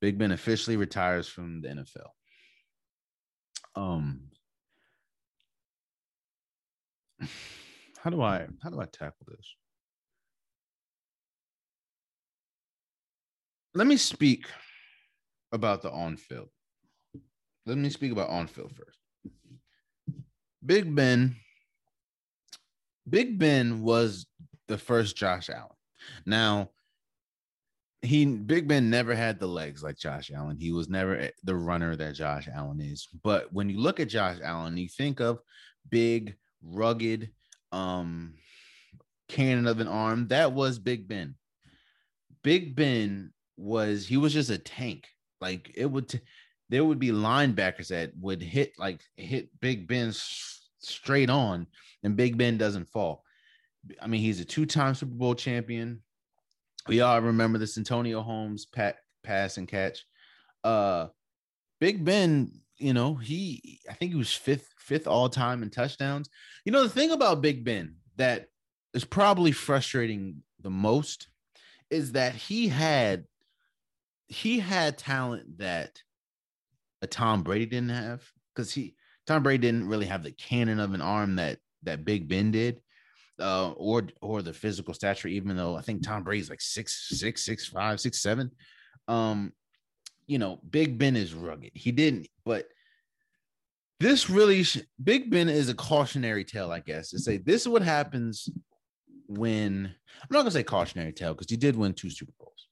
Big Ben officially retires from the NFL. Um, how do I how do I tackle this? Let me speak about the on field. Let me speak about on field first. Big Ben Big Ben was the first Josh Allen. Now, he Big Ben never had the legs like Josh Allen. He was never the runner that Josh Allen is. But when you look at Josh Allen, you think of big, rugged, um, cannon of an arm. That was Big Ben. Big Ben was he was just a tank. Like it would, t- there would be linebackers that would hit like hit Big Ben s- straight on, and Big Ben doesn't fall. I mean, he's a two-time Super Bowl champion. We all remember this Antonio Holmes pat, pass and catch. Uh, Big Ben, you know, he I think he was fifth fifth all time in touchdowns. You know, the thing about Big Ben that is probably frustrating the most is that he had he had talent that a Tom Brady didn't have because he Tom Brady didn't really have the cannon of an arm that that Big Ben did, uh, or or the physical stature. Even though I think Tom Brady's like six six six five six seven, um, you know, Big Ben is rugged. He didn't, but this really Big Ben is a cautionary tale, I guess, to say this is what happens when I'm not gonna say cautionary tale because he did win two Super Bowls.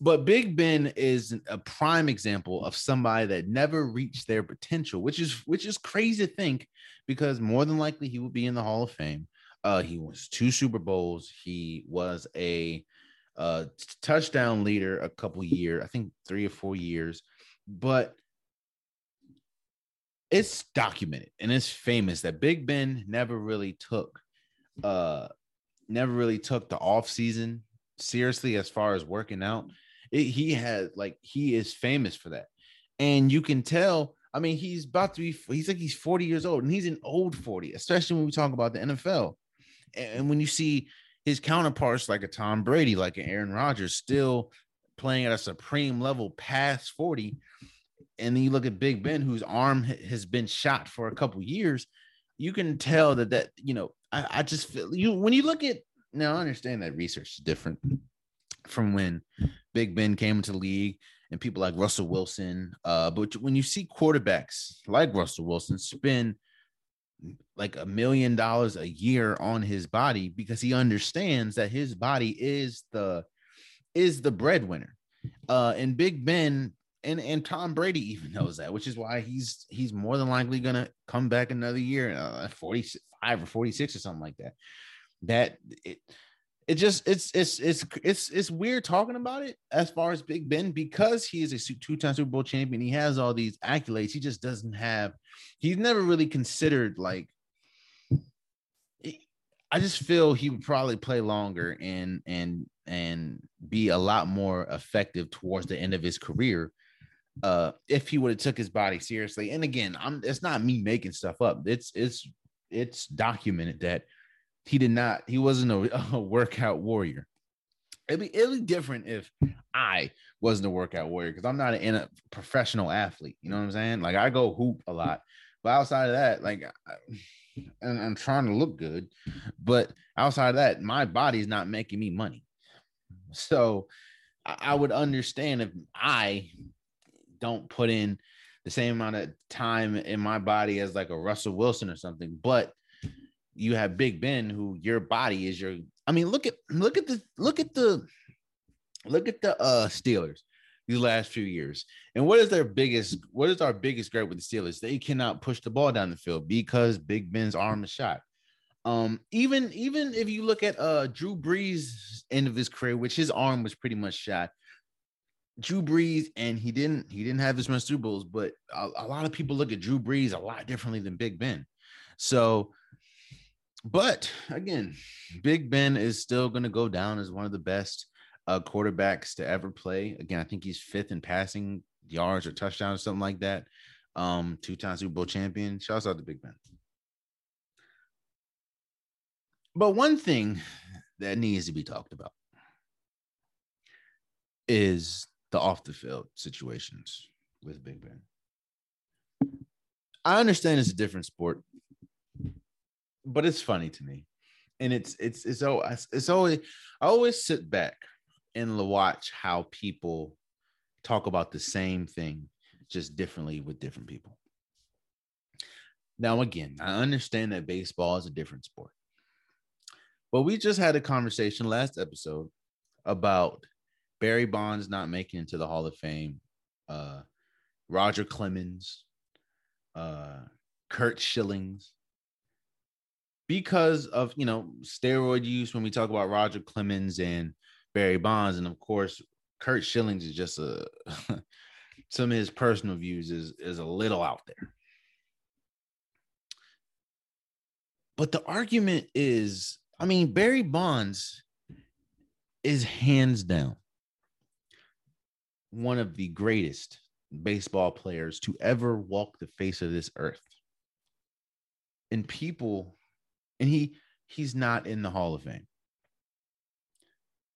But Big Ben is a prime example of somebody that never reached their potential, which is which is crazy to think because more than likely he will be in the Hall of Fame. Uh, he was two Super Bowls. He was a uh, touchdown leader a couple years, I think three or four years. But it's documented and it's famous that Big Ben never really took uh never really took the off season seriously as far as working out. It, he had like he is famous for that. And you can tell, I mean, he's about to be he's like he's 40 years old and he's an old 40, especially when we talk about the NFL. And when you see his counterparts like a Tom Brady, like an Aaron Rodgers still playing at a supreme level past 40, and then you look at Big Ben, whose arm has been shot for a couple years, you can tell that that you know I, I just feel you when you look at now I understand that research is different from when Big Ben came into the league and people like Russell Wilson. Uh, but when you see quarterbacks like Russell Wilson spend like a million dollars a year on his body because he understands that his body is the is the breadwinner. Uh, and Big Ben and and Tom Brady even knows that, which is why he's he's more than likely gonna come back another year, uh, 45 or 46 or something like that. That it it just it's it's it's it's it's weird talking about it as far as Big Ben because he is a two-time Super Bowl champion. He has all these accolades. He just doesn't have. He's never really considered like. I just feel he would probably play longer and and and be a lot more effective towards the end of his career uh if he would have took his body seriously and again i'm it's not me making stuff up it's it's it's documented that he did not he wasn't a, a workout warrior it'd be it'd be different if i wasn't a workout warrior because i'm not an, a professional athlete you know what i'm saying like i go hoop a lot but outside of that like I, and i'm trying to look good but outside of that my body's not making me money so I would understand if i don't put in the same amount of time in my body as like a Russell Wilson or something. But you have Big Ben, who your body is your. I mean, look at look at the look at the look at the uh Steelers these last few years. And what is their biggest? What is our biggest gripe with the Steelers? They cannot push the ball down the field because Big Ben's arm is shot. Um, even even if you look at uh Drew Brees' end of his career, which his arm was pretty much shot, Drew Brees, and he didn't he didn't have as much Super Bowls, but a, a, lot of people look at Drew Brees a lot differently than Big Ben. So, but again, Big Ben is still going to go down as one of the best uh, quarterbacks to ever play. Again, I think he's fifth in passing yards or touchdowns or something like that. Um, two-time Super Bowl champion. Shouts out to Big Ben. But one thing that needs to be talked about is the off the field situations with Big Ben. I understand it's a different sport, but it's funny to me. And it's it's it's oh it's always I always sit back and watch how people talk about the same thing just differently with different people. Now, again, I understand that baseball is a different sport. But we just had a conversation last episode about Barry Bonds not making it the Hall of Fame, uh, Roger Clemens, uh, Curt Schillings, because of you know steroid use. When we talk about Roger Clemens and Barry Bonds, and of course Curt Schillings is just a some of his personal views is is a little out there. But the argument is, I mean, Barry Bonds is hands down one of the greatest baseball players to ever walk the face of this earth. And people, and he he's not in the Hall of Fame.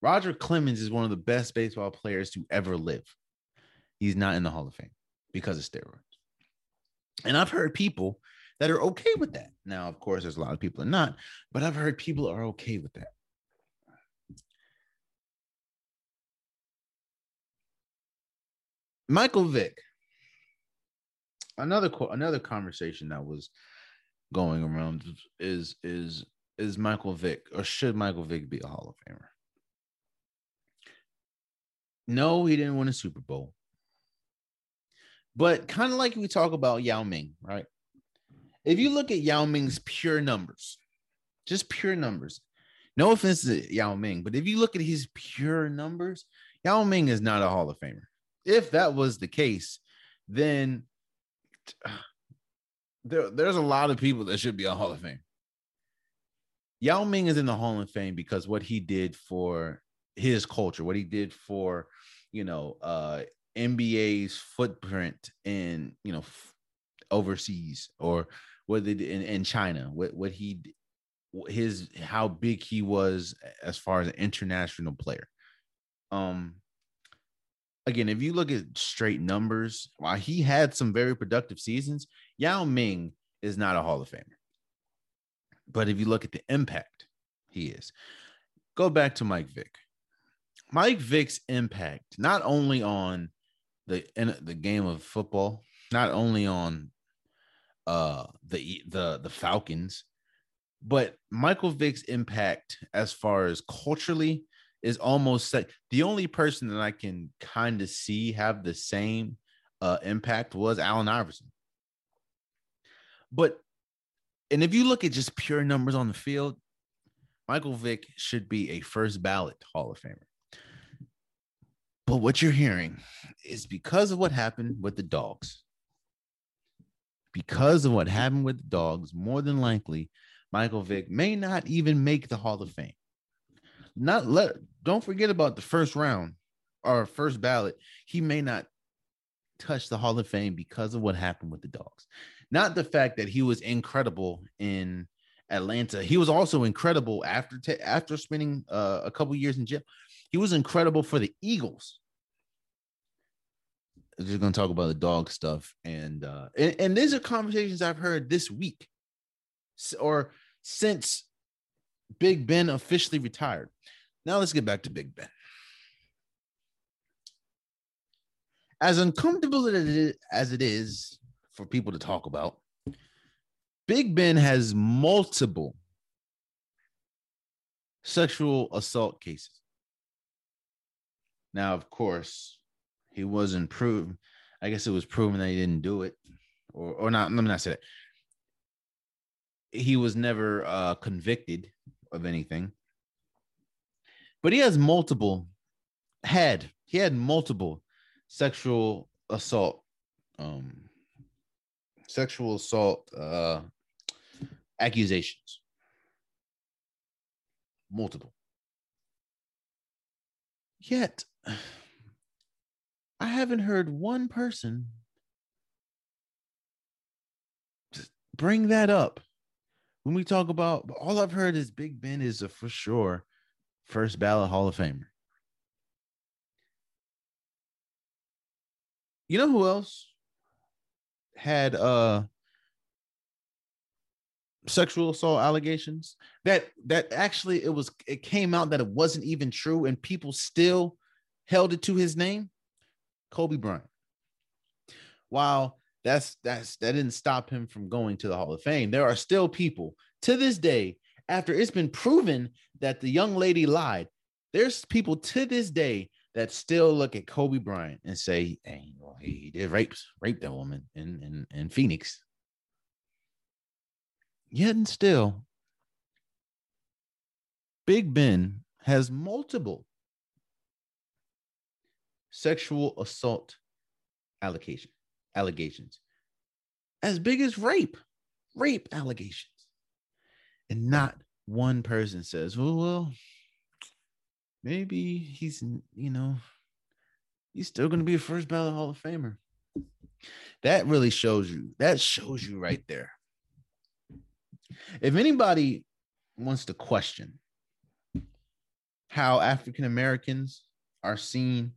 Roger Clemens is one of the best baseball players to ever live. He's not in the Hall of Fame because of steroids. And I've heard people that are okay with that. Now, of course, there's a lot of people are not, but I've heard people are okay with that. Michael Vick. Another quote. another conversation that was going around is is is Michael Vick or should Michael Vick be a Hall of Famer? No, he didn't win a Super Bowl. But kind of like we talk about Yao Ming, right? If you look at Yao Ming's pure numbers, just pure numbers, no offense to Yao Ming, but if you look at his pure numbers, Yao Ming is not a Hall of Famer. If that was the case, then there, there's a lot of people that should be a Hall of Fame. Yao Ming is in the Hall of Fame because what he did for his culture, what he did for, you know, uh NBA's footprint in, you know, f- overseas or what they did in, in China, what what he his how big he was as far as an international player. Um again, if you look at straight numbers, while he had some very productive seasons, Yao Ming is not a Hall of Famer. But if you look at the impact, he is. Go back to Mike Vick. Mike Vick's impact, not only on the the game of football, not only on uh the the the Falcons, but Michael Vick's impact as far as culturally is almost set. The only person that I can kind of see have the same uh, impact was Allen Iverson. But and if you look at just pure numbers on the field, Michael Vick should be a first ballot Hall of Famer. But what you're hearing is because of what happened with the dogs. Because of what happened with the dogs, more than likely, Michael Vick may not even make the Hall of Fame. Not let don't forget about the first round or first ballot. He may not touch the Hall of Fame because of what happened with the dogs. Not the fact that he was incredible in Atlanta. He was also incredible after after spending uh, a couple years in jail. He was incredible for the Eagles. I'm just gonna talk about the dog stuff, and uh, and, and these are conversations I've heard this week, or since Big Ben officially retired. Now let's get back to Big Ben. As uncomfortable as it is for people to talk about, Big Ben has multiple sexual assault cases. Now, of course, he wasn't proven. I guess it was proven that he didn't do it, or or not. Let me not say that. He was never uh, convicted of anything, but he has multiple. Had he had multiple sexual assault, um, sexual assault uh, accusations. Multiple. Yet I haven't heard one person bring that up when we talk about all I've heard is Big Ben is a for sure first ballot Hall of Famer. You know who else had uh sexual assault allegations that that actually it was it came out that it wasn't even true and people still held it to his name Kobe Bryant. While that's that's that didn't stop him from going to the Hall of Fame. There are still people to this day, after it's been proven that the young lady lied, there's people to this day that still look at Kobe Bryant and say, "Hey, well, he did rape rape that woman in in, in Phoenix." Yet and still, Big Ben has multiple sexual assault allegation allegations as big as rape rape allegations and not one person says well well maybe he's you know he's still going to be a first ballot hall of famer that really shows you that shows you right there if anybody wants to question how african americans are seen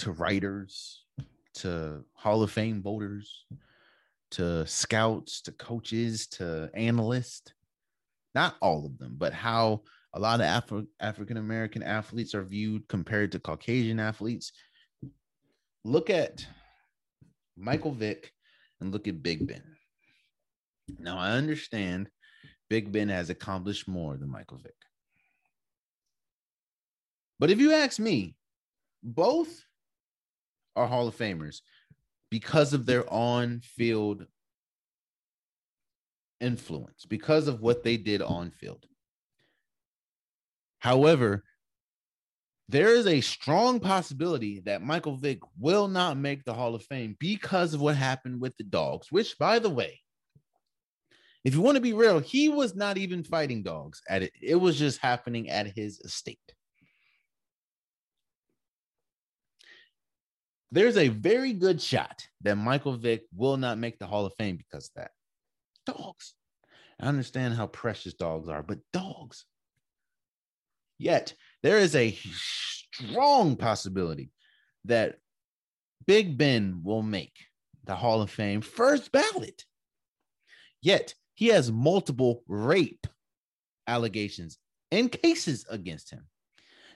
to writers, to Hall of Fame voters, to scouts, to coaches, to analysts. Not all of them, but how a lot of Afro- African American athletes are viewed compared to Caucasian athletes. Look at Michael Vick and look at Big Ben. Now, I understand Big Ben has accomplished more than Michael Vick. But if you ask me, both are Hall of Famers because of their on field influence, because of what they did on field. However, there is a strong possibility that Michael Vick will not make the Hall of Fame because of what happened with the dogs, which, by the way, if you want to be real, he was not even fighting dogs at it. It was just happening at his estate. there's a very good shot that Michael Vick will not make the Hall of Fame because of that. Dogs. I understand how precious dogs are, but dogs. Yet there is a strong possibility that Big Ben will make the Hall of Fame first ballot. Yet he has multiple rape allegations and cases against him.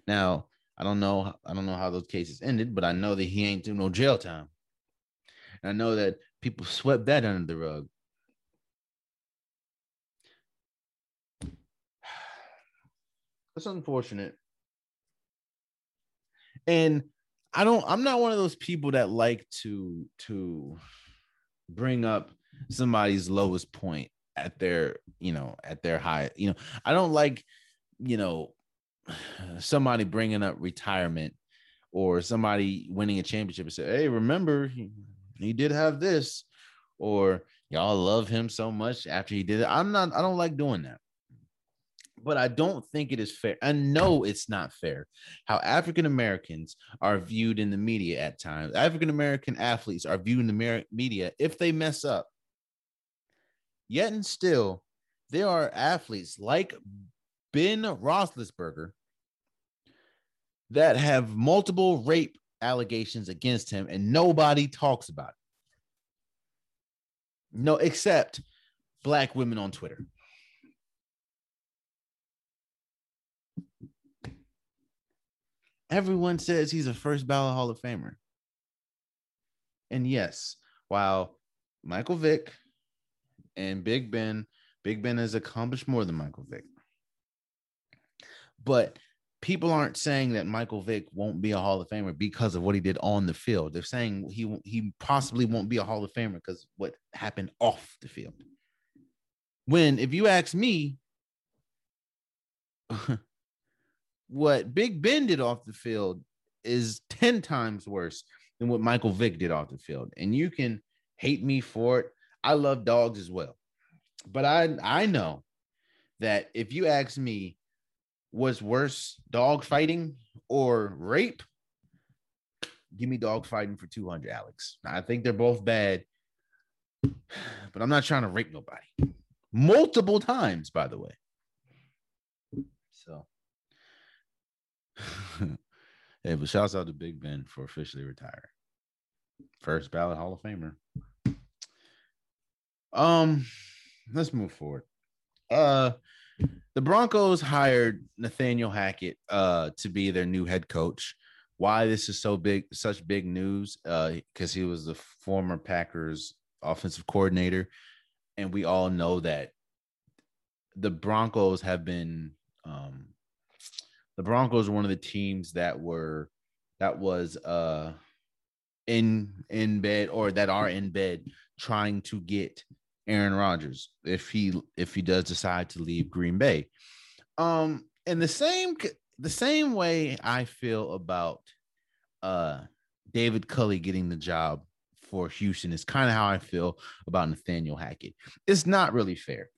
Now, I don't know. I don't know how those cases ended, but I know that he ain't doing no jail time. And I know that people swept that under the rug. That's unfortunate. And I don't I'm not one of those people that like to to bring up somebody's lowest point at their, you know, at their high, you know. I don't like, you know, somebody bringing up retirement or somebody winning a championship and say, "Hey, remember he, he did have this," or y'all love him so much after he did it. I'm not. I don't like doing that. But I don't think it is fair. I know it's not fair how African Americans are viewed in the media at times. African American athletes are viewed in the media if they mess up. Yet and still, there are athletes like Ben Roethlisberger that have multiple rape allegations against him, and nobody talks about it. No, except black women on Twitter. Everyone says he's a first ballot Hall of Famer. And yes, while Michael Vick and Big Ben, Big Ben has accomplished more than Michael Vick. But people aren't saying that Michael Vick won't be a Hall of Famer because of what he did on the field. They're saying he he possibly won't be a Hall of Famer because what happened off the field. When if you ask me, what Big Ben did off the field is 10 times worse than what Michael Vick did off the field. And you can hate me for it. I love dogs as well. But I I know that if you ask me was worse, dog fighting or rape? Give me dog fighting for 200, Alex. I think they're both bad, but I'm not trying to rape nobody. Multiple times, by the way. So, hey, but shouts out to Big Ben for officially retiring. First ballot Hall of Famer. Um, let's move forward. Uh, the Broncos hired Nathaniel Hackett uh, to be their new head coach, why this is so big, such big news, uh, because he was the former Packers offensive coordinator, and we all know that the Broncos have been um, the Broncos are one of the teams that were that was uh in in bed or that are in bed trying to get Aaron Rodgers if he if he does decide to leave Green Bay. Um and the same the same way I feel about uh David Culley getting the job for Houston is kind of how I feel about Nathaniel Hackett. It's not really fair.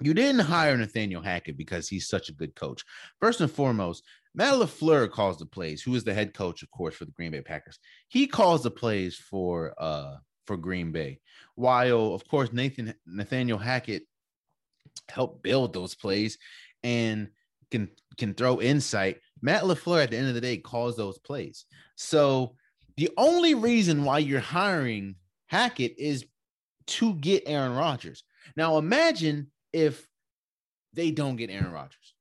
You didn't hire Nathaniel Hackett because he's such a good coach. First and foremost, Matt LaFleur calls the plays, who is the head coach, of course, for the Green Bay Packers. He calls the plays for uh for Green Bay. While of course Nathan Nathaniel Hackett helped build those plays and can can throw insight. Matt LaFleur at the end of the day calls those plays. So the only reason why you're hiring Hackett is to get Aaron Rodgers. Now imagine if they don't get Aaron Rodgers.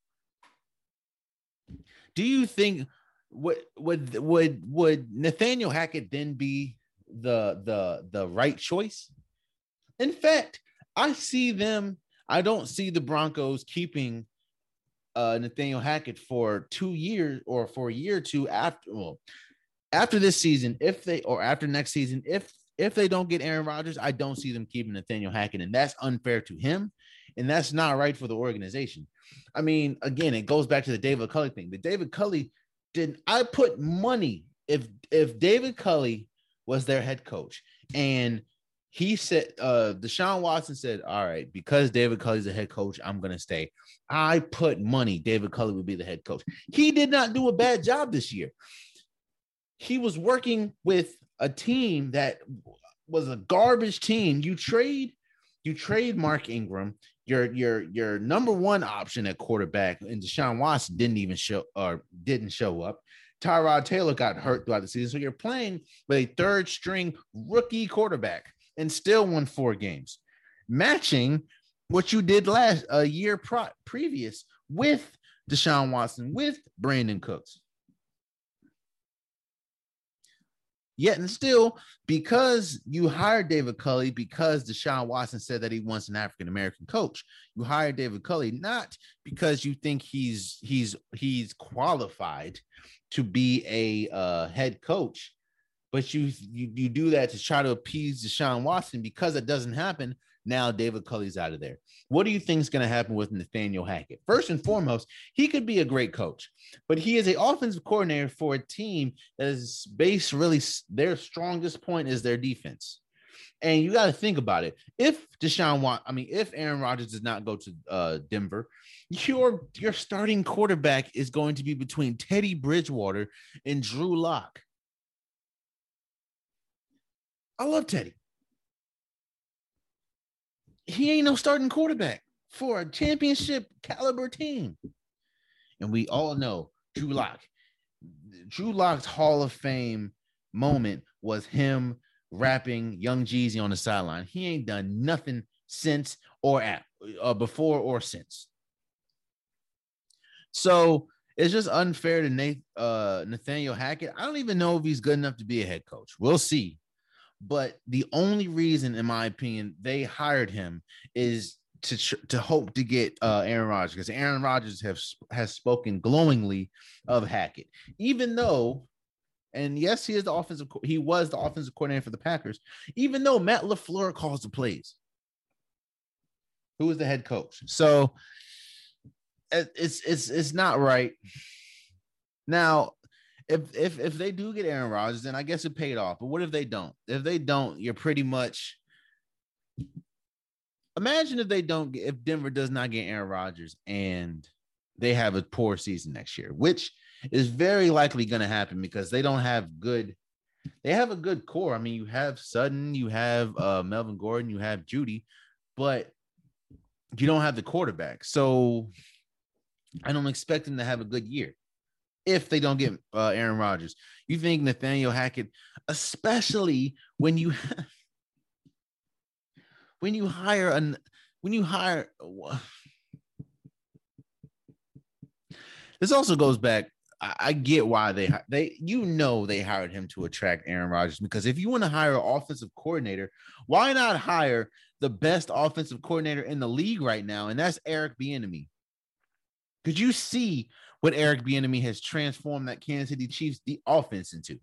Do you think would would would would Nathaniel Hackett then be the the the right choice? In fact, I see them. I don't see the Broncos keeping uh, Nathaniel Hackett for two years or for a year or two after well after this season, if they or after next season, if if they don't get Aaron Rodgers, I don't see them keeping Nathaniel Hackett, and that's unfair to him, and that's not right for the organization. I mean, again, it goes back to the David Culley thing. The David Culley did I put money if if David Culley was their head coach and he said uh Deshaun Watson said, All right, because David Culley's the head coach, I'm gonna stay. I put money David Culley would be the head coach. He did not do a bad job this year. He was working with a team that was a garbage team. You trade, you trade Mark Ingram, your your your number one option at quarterback, and Deshaun Watson didn't even show or didn't show up. Tyrod Taylor got hurt throughout the season, so you're playing with a third string rookie quarterback and still won four games, matching what you did last a year pro- previous with Deshaun Watson, with Brandin Cooks. Yet and still, because you hired David Culley, because Deshaun Watson said that he wants an African American coach, you hired David Culley not because you think he's he's he's qualified to be a uh, head coach, but you, you you do that to try to appease Deshaun Watson. Because it doesn't happen, now David Culley's out of there. What do you think is going to happen with Nathaniel Hackett? First and foremost, he could be a great coach, but he is a offensive coordinator for a team that is based really their strongest point is their defense. And you got to think about it. If Deshaun want, I mean, if Aaron Rodgers does not go to uh, Denver, your your starting quarterback is going to be between Teddy Bridgewater and Drew Lock. I love Teddy he ain't no starting quarterback for a championship caliber team. And we all know Drew Lock. Drew Lock's Hall of Fame moment was him rapping Young Jeezy on the sideline. He ain't done nothing since or at uh, before or since. So it's just unfair to uh, Nathaniel Hackett. I don't even know if he's good enough to be a head coach. We'll see. But the only reason, in my opinion, they hired him is to to hope to get uh, Aaron Rodgers because Aaron Rodgers has has spoken glowingly of Hackett, even though, and yes, he is the offensive he was the offensive coordinator for the Packers, even though Matt LaFleur calls the plays. Who is the head coach? So it's it's it's not right. Now, if if if they do get Aaron Rodgers, then I guess it paid off. But what if they don't? If they don't, you're pretty much imagine if they don't if Denver does not get Aaron Rodgers and they have a poor season next year, which is very likely going to happen because they don't have good they have a good core. I mean, you have Sutton, you have uh, Melvin Gordon, you have Jeudy, but you don't have the quarterback. So I don't expect them to have a good year if they don't get uh, Aaron Rodgers. You think Nathaniel Hackett, especially when you when you hire an when you hire this also goes back I, I get why they they you know they hired him to attract Aaron Rodgers because if you want to hire an offensive coordinator, why not hire the best offensive coordinator in the league right now, and that's Eric Bieniemy. Could you see what Eric Bieniemy has transformed that Kansas City Chiefs the offense into?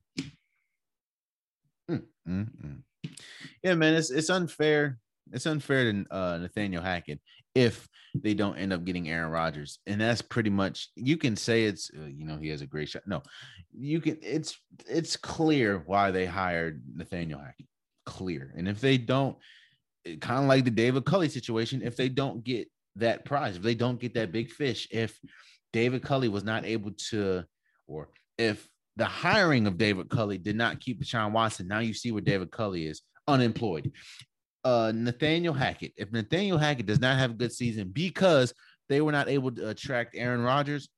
Mm, mm, mm. Yeah, man, it's it's unfair. It's unfair to uh, Nathaniel Hackett if they don't end up getting Aaron Rodgers, and that's pretty much you can say it's uh, you know he has a great shot. No, you can it's it's clear why they hired Nathaniel Hackett. Clear, and if they don't, kind of like the David Culley situation, if they don't get that prize, if they don't get that big fish, if David Culley was not able to, or if the hiring of David Culley did not keep Deshaun Watson, now you see where David Culley is unemployed. Uh, Nathaniel Hackett, if Nathaniel Hackett does not have a good season because they were not able to attract Aaron Rodgers,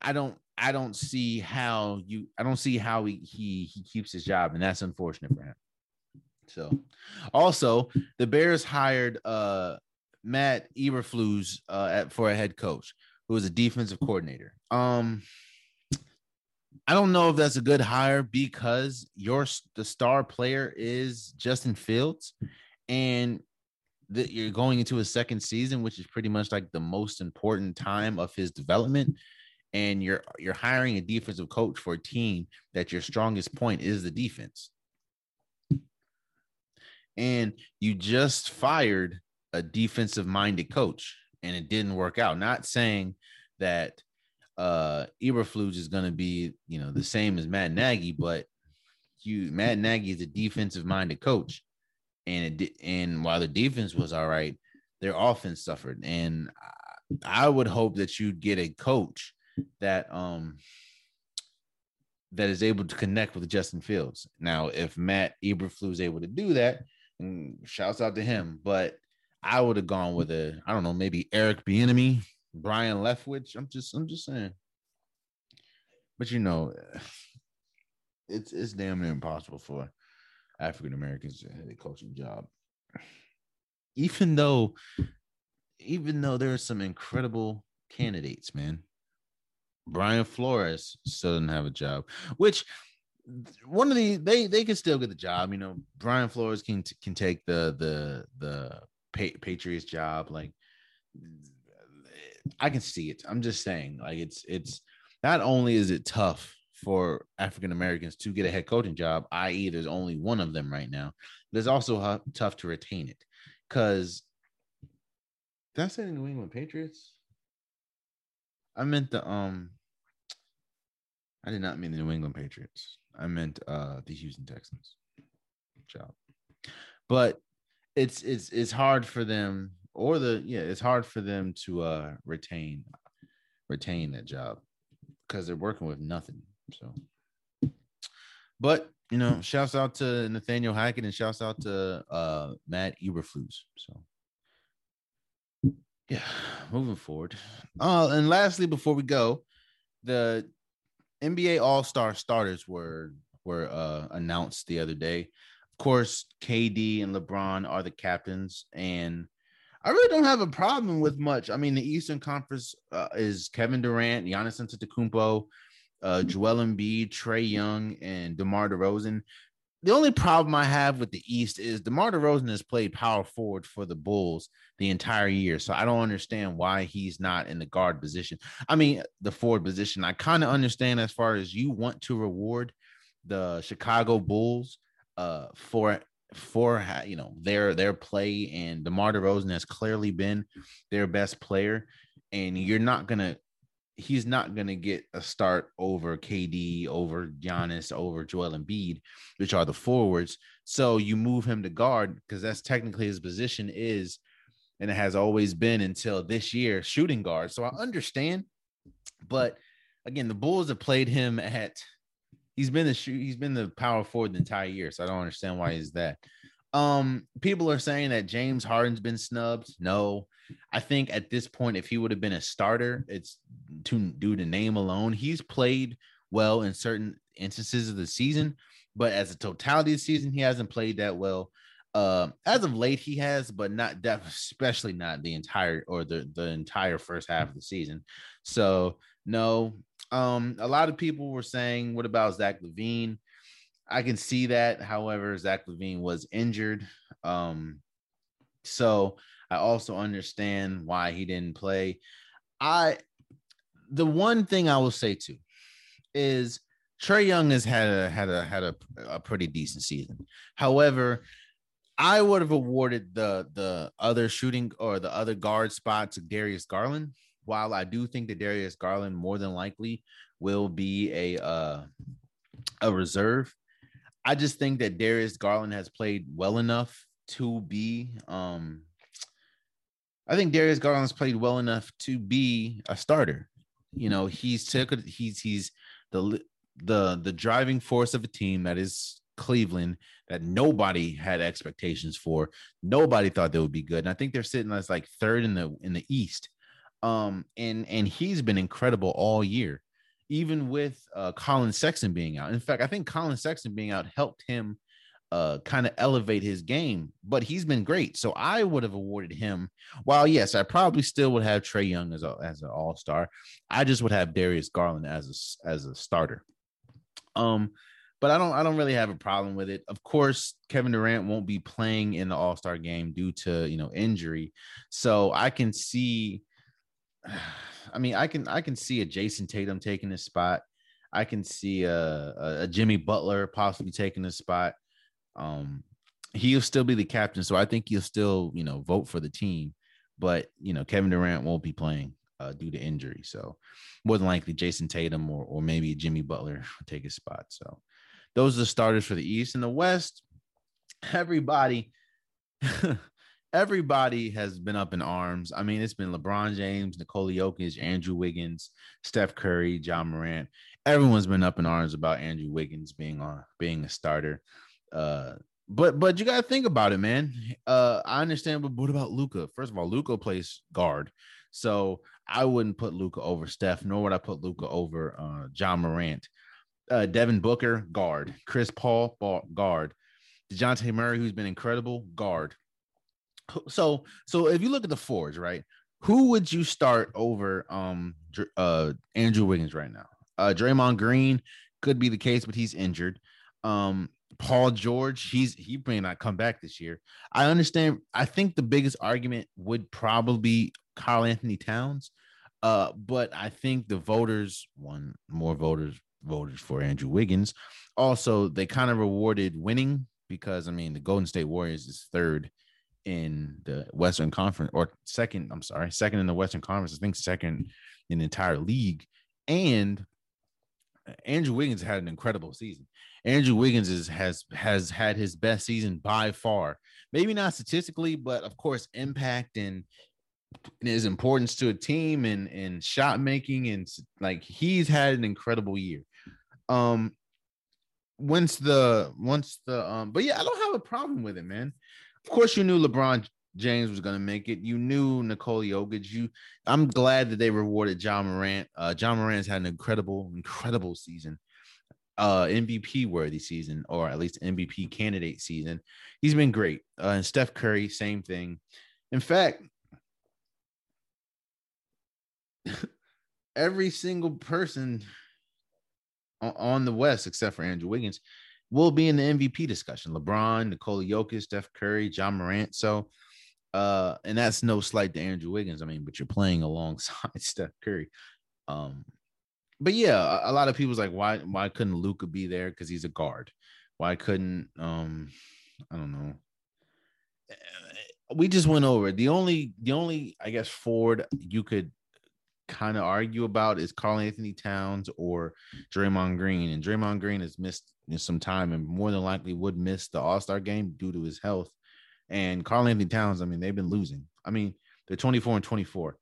I don't I don't see how you I don't see how he he he keeps his job, and that's unfortunate for him. So, also the Bears hired uh Matt Eberflus uh at, for a head coach was a defensive coordinator. Um, I don't know if that's a good hire because your the star player is Justin Fields, and that you're going into a second season, which is pretty much like the most important time of his development. And you're you're hiring a defensive coach for a team that your strongest point is the defense and you just fired a defensive minded coach and it didn't work out. Not saying that uh Eberflus is going to be, you know, the same as Matt Nagy, but you Matt Nagy is a defensive minded coach. And it and while the defense was all right, their offense suffered. And I would hope that you'd get a coach that um that is able to connect with Justin Fields. Now, if Matt Eberflus is able to do that, shouts out to him. But I would have gone with a, I don't know, maybe Eric Bieniemy, Brian Leftwich. I'm just, I'm just saying. But you know, it's it's damn near impossible for African Americans to have a coaching job. Even though, even though there are some incredible candidates, man. Brian Flores still doesn't have a job, which one of the they they can still get the job. You know, Brian Flores can can take the the the Patriots job. Like, I can see it. I'm just saying, like it's it's not only is it tough for African Americans to get a head coaching job, i.e., there's only one of them right now. But it's also tough to retain it because that's in New England Patriots. I meant the um. I did not mean the New England Patriots. I meant uh the Houston Texans job. But it's it's it's hard for them or the yeah, it's hard for them to uh retain retain that job because they're working with nothing. So but you know, shouts out to Nathaniel Hackett and shouts out to uh Matt Eberflus. So yeah, moving forward. Uh and lastly, before we go, the NBA All Star starters were were uh, announced the other day. Of course, KD and LeBron are the captains, and I really don't have a problem with much. I mean, the Eastern Conference uh, is Kevin Durant, Giannis Antetokounmpo, uh, Joel Embiid, Trae Young, and DeMar DeRozan the only problem I have with the East is DeMar DeRozan has played power forward for the Bulls the entire year. So I don't understand why he's not in the guard position. I mean, the forward position. I kind of understand as far as you want to reward the Chicago Bulls uh, for for you know their their play and DeMar DeRozan has clearly been their best player and you're not going to he's not going to get a start over KD, over Giannis, over Joel Embiid, which are the forwards. So you move him to guard because that's technically his position is, and it has always been until this year, shooting guard. So I understand, but again, the Bulls have played him at. He's been the shoot. He's been the power forward the entire year, so I don't understand why he's that. Um, people are saying that James Harden's been snubbed. No, I think at this point, if he would have been a starter, it's to due to name alone. He's played well in certain instances of the season, but as a totality of the season, he hasn't played that well. Uh, as of late, he has, but not that, especially not the entire or the the entire first half of the season. So no, Um, a lot of people were saying, "What about Zach LaVine?" I can see that. However, Zach LaVine was injured. Um, so I also understand why he didn't play. I the one thing I will say too is Trae Young has had a had a had a, a pretty decent season. However, I would have awarded the the other shooting or the other guard spot to Darius Garland. While I do think that Darius Garland more than likely will be a uh, a reserve, I just think that Darius Garland has played well enough to be. Um, I think Darius Garland has played well enough to be a starter. You know, he's took he's he's the the the driving force of a team that is Cleveland that nobody had expectations for. Nobody thought they would be good. And I think they're sitting as like third in the in the East. Um, and and he's been incredible all year even with uh, Collin Sexton being out. In fact, I think Collin Sexton being out helped him uh, kind of elevate his game, but he's been great. So I would have awarded him. While yes, I probably still would have Trae Young as a as an All Star. I just would have Darius Garland as a as a starter. Um, but I don't I don't really have a problem with it. Of course, Kevin Durant won't be playing in the All Star game due to you know injury, so I can see. I mean, I can I can see a Jayson Tatum taking his spot. I can see a, a, Jimmy Butler possibly taking his spot. Um, he'll still be the captain, so I think he'll still you know vote for the team. But you know, Kevin Durant won't be playing uh, due to injury, so more than likely Jayson Tatum or or maybe Jimmy Butler will take his spot. So those are the starters for the East and the West. Everybody. everybody has been up in arms. I mean, it's been LeBron James, Nikola Jokic, Andrew Wiggins, Steph Curry, Ja Morant. Everyone's been up in arms about Andrew Wiggins being on being a starter. Uh, but but you gotta think about it, man. Uh, I understand, but what about Luka? First of all, Luka plays guard, so I wouldn't put Luka over Steph, nor would I put Luka over uh, Ja Morant. Uh, Devin Booker, guard. Chris Paul, ball, guard. Dejounte Murray, who's been incredible, guard so so if you look at the forge, right? Who would you start over um uh Andrew Wiggins right now? Uh Draymond Green could be the case, but he's injured. Um Paul George, he's he may not come back this year. I understand. I think the biggest argument would probably be Karl-Anthony Towns. Uh, but I think the voters one more voters voted for Andrew Wiggins. Also, they kind of rewarded winning because I mean the Golden State Warriors is third in the Western Conference, or second, I'm sorry, second in the Western Conference, I think second in the entire league. And Andrew Wiggins had an incredible season. Andrew Wiggins is, has has had his best season by far. Maybe not statistically, but of course, impact and his importance to a team and and shot making and like he's had an incredible year. Um, once the once the um, but yeah, I don't have a problem with it, man of course, you knew LeBron James was going to make it. You knew Nikola Jokic. You, I'm glad that they rewarded Ja Morant. Uh, Ja Morant's had an incredible, incredible season, uh, MVP worthy season, or at least MVP candidate season. He's been great. Uh, and Steph Curry, same thing. In fact, every single person on the West, except for Andrew Wiggins, will be in the MVP discussion. LeBron, Nikola Jokic, Steph Curry, Ja Morant. So, uh, and that's no slight to Andrew Wiggins. I mean, but you're playing alongside Steph Curry. Um, but yeah, a, a lot of people's like, why why couldn't Luka be there? Because he's a guard. Why couldn't um, I don't know. Eh, we just went over the only the only I guess Ford you could kind of argue about is Karl-Anthony Towns or Draymond Green. And Draymond Green has missed some time and more than likely would miss the All Star game due to his health. And Karl-Anthony Towns, I mean, they've been losing. I mean, they're 24 and 24,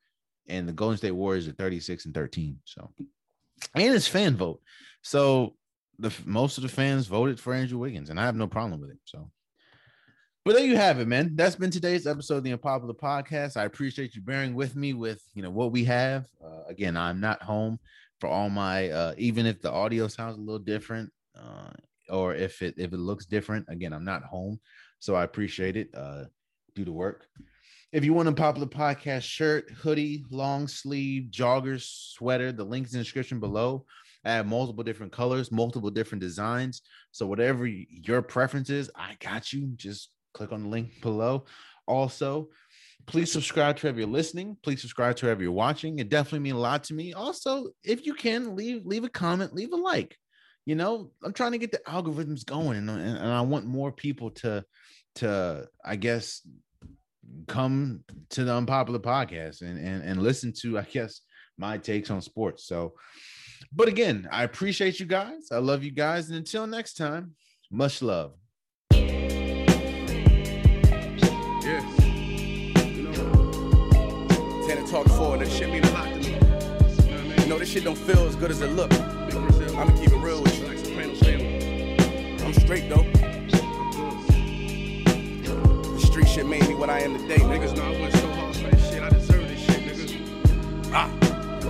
and the Golden State Warriors are 36 and 13. So, and it's fan vote. So, the most of the fans voted for Andrew Wiggins, and I have no problem with it. So, but there you have it, man. That's been today's episode of the Unpopular Podcast. I appreciate you bearing with me with you know what we have. Uh, again, I'm not home for all my uh, even if the audio sounds a little different uh, or if it if it looks different. Again, I'm not home, so I appreciate it. Uh, do the work. If you want a popular podcast shirt, hoodie, long sleeve, joggers, sweater, the link's in the description below. I have multiple different colors, multiple different designs. So whatever your preference is, I got you. Just click on the link below. Also, please subscribe to whoever you're listening. Please subscribe to whoever you're watching. It definitely means a lot to me. Also, if you can, leave leave a comment, leave a like. You know, I'm trying to get the algorithms going, and, and, and I want more people to to I guess come to the unpopular podcast and, and and listen to I guess my takes on sports. So, but again, I appreciate you guys. I love you guys, and until next time, much love. Talk for and this shit mean a lot to me. You know, this shit don't feel as good as it look. I'ma keep it real with you. I'm straight though. The street shit made me what I am today. Niggas know I went so hard for this shit. I deserve this shit, niggas. Ah.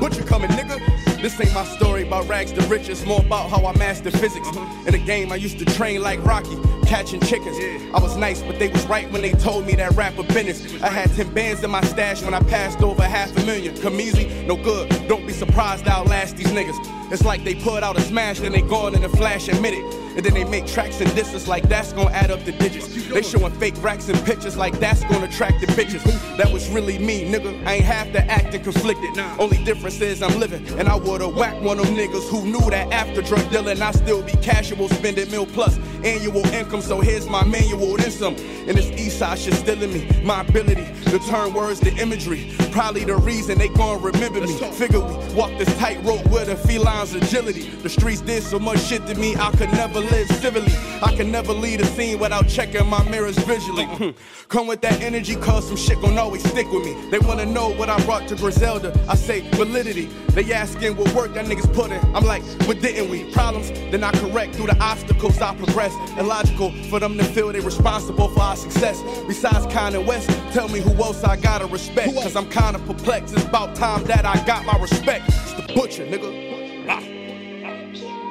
Butcher coming, nigga. This ain't my story about rags to riches, more about how I mastered physics. Uh-huh. In a game, I used to train like Rocky, catching chickens. I was nice, but they was right when they told me that rapper business. I had 10 bands in my stash when I passed over half a million. Come easy, no good. Don't be surprised I'll last these niggas. It's like they put out a smash, then they gone in a flash and minute. And then they make tracks and distance like that's gonna add up the digits. They showing fake racks and pictures like that's gonna attract the bitches. That was really me, nigga. I ain't have to act and conflicted. Only difference is I'm living, and I would've whacked one of them niggas who knew that after drug dealing, I still be casual, spending mil plus annual income. So here's my manual, then some. And this east side shit still in me. My ability to turn words to imagery. Probably the reason they gon' remember me. Figure we walk this tightrope with a feline's agility. The streets did so much shit to me, I could never civilly. I can never lead a scene without checking my mirrors visually. Come with that energy, cause some shit gon' always stick with me. They wanna know what I brought to Griselda. I say validity. They asking what work that niggas put in. I'm like, what didn't we? Problems, then I correct through the obstacles I progress. Illogical for them to feel they responsible for our success. Besides Kanye West, tell me who else I gotta respect. Cause I'm kinda perplexed. It's about time that I got my respect. It's the butcher, nigga. Ah.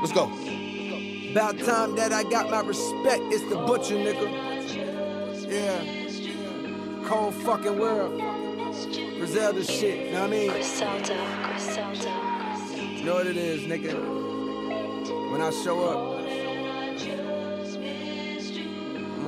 Let's go. About time that I got my respect. It's the butcher, nigga. Yeah. Cold fucking world. Griselda shit, you know what I mean? Griselda, Griselda. You know what it is, nigga. When I show up.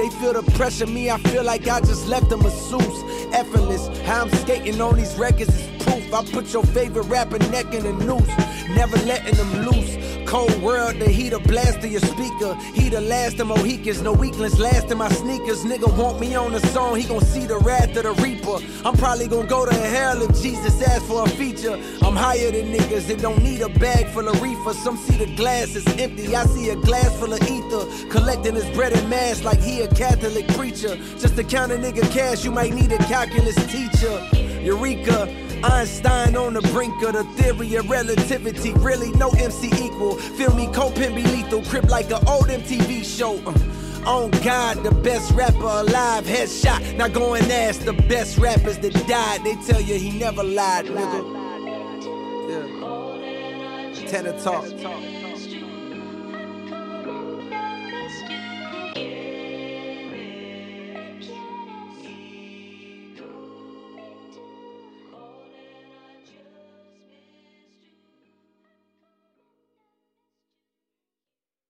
They feel the pressure, me, I feel like I just left them a masseuse. Effortless, how I'm skating on these records is I put your favorite rapper neck in a noose, never letting them loose. Cold world, the heater blast of your speaker. He the last of Mohicans, no weaklings last in my sneakers. Nigga want me on the song, he gon' see the wrath of the reaper. I'm probably gon' go to hell if Jesus asks for a feature. I'm higher than niggas that don't need a bag full of reefer. Some see the glass is empty, I see a glass full of ether. Collecting his bread and mass like he a Catholic preacher. Just to count a nigga cash, you might need a calculus teacher. Eureka. Einstein on the brink of the theory of relativity. Really, no MC equal. Feel me, coping be lethal. Crip like an old MTV show. Uh. On God, the best rapper alive, headshot. Now go and ask the best rappers that died. They tell you he never lied, nigga. Yeah. Tenor talk.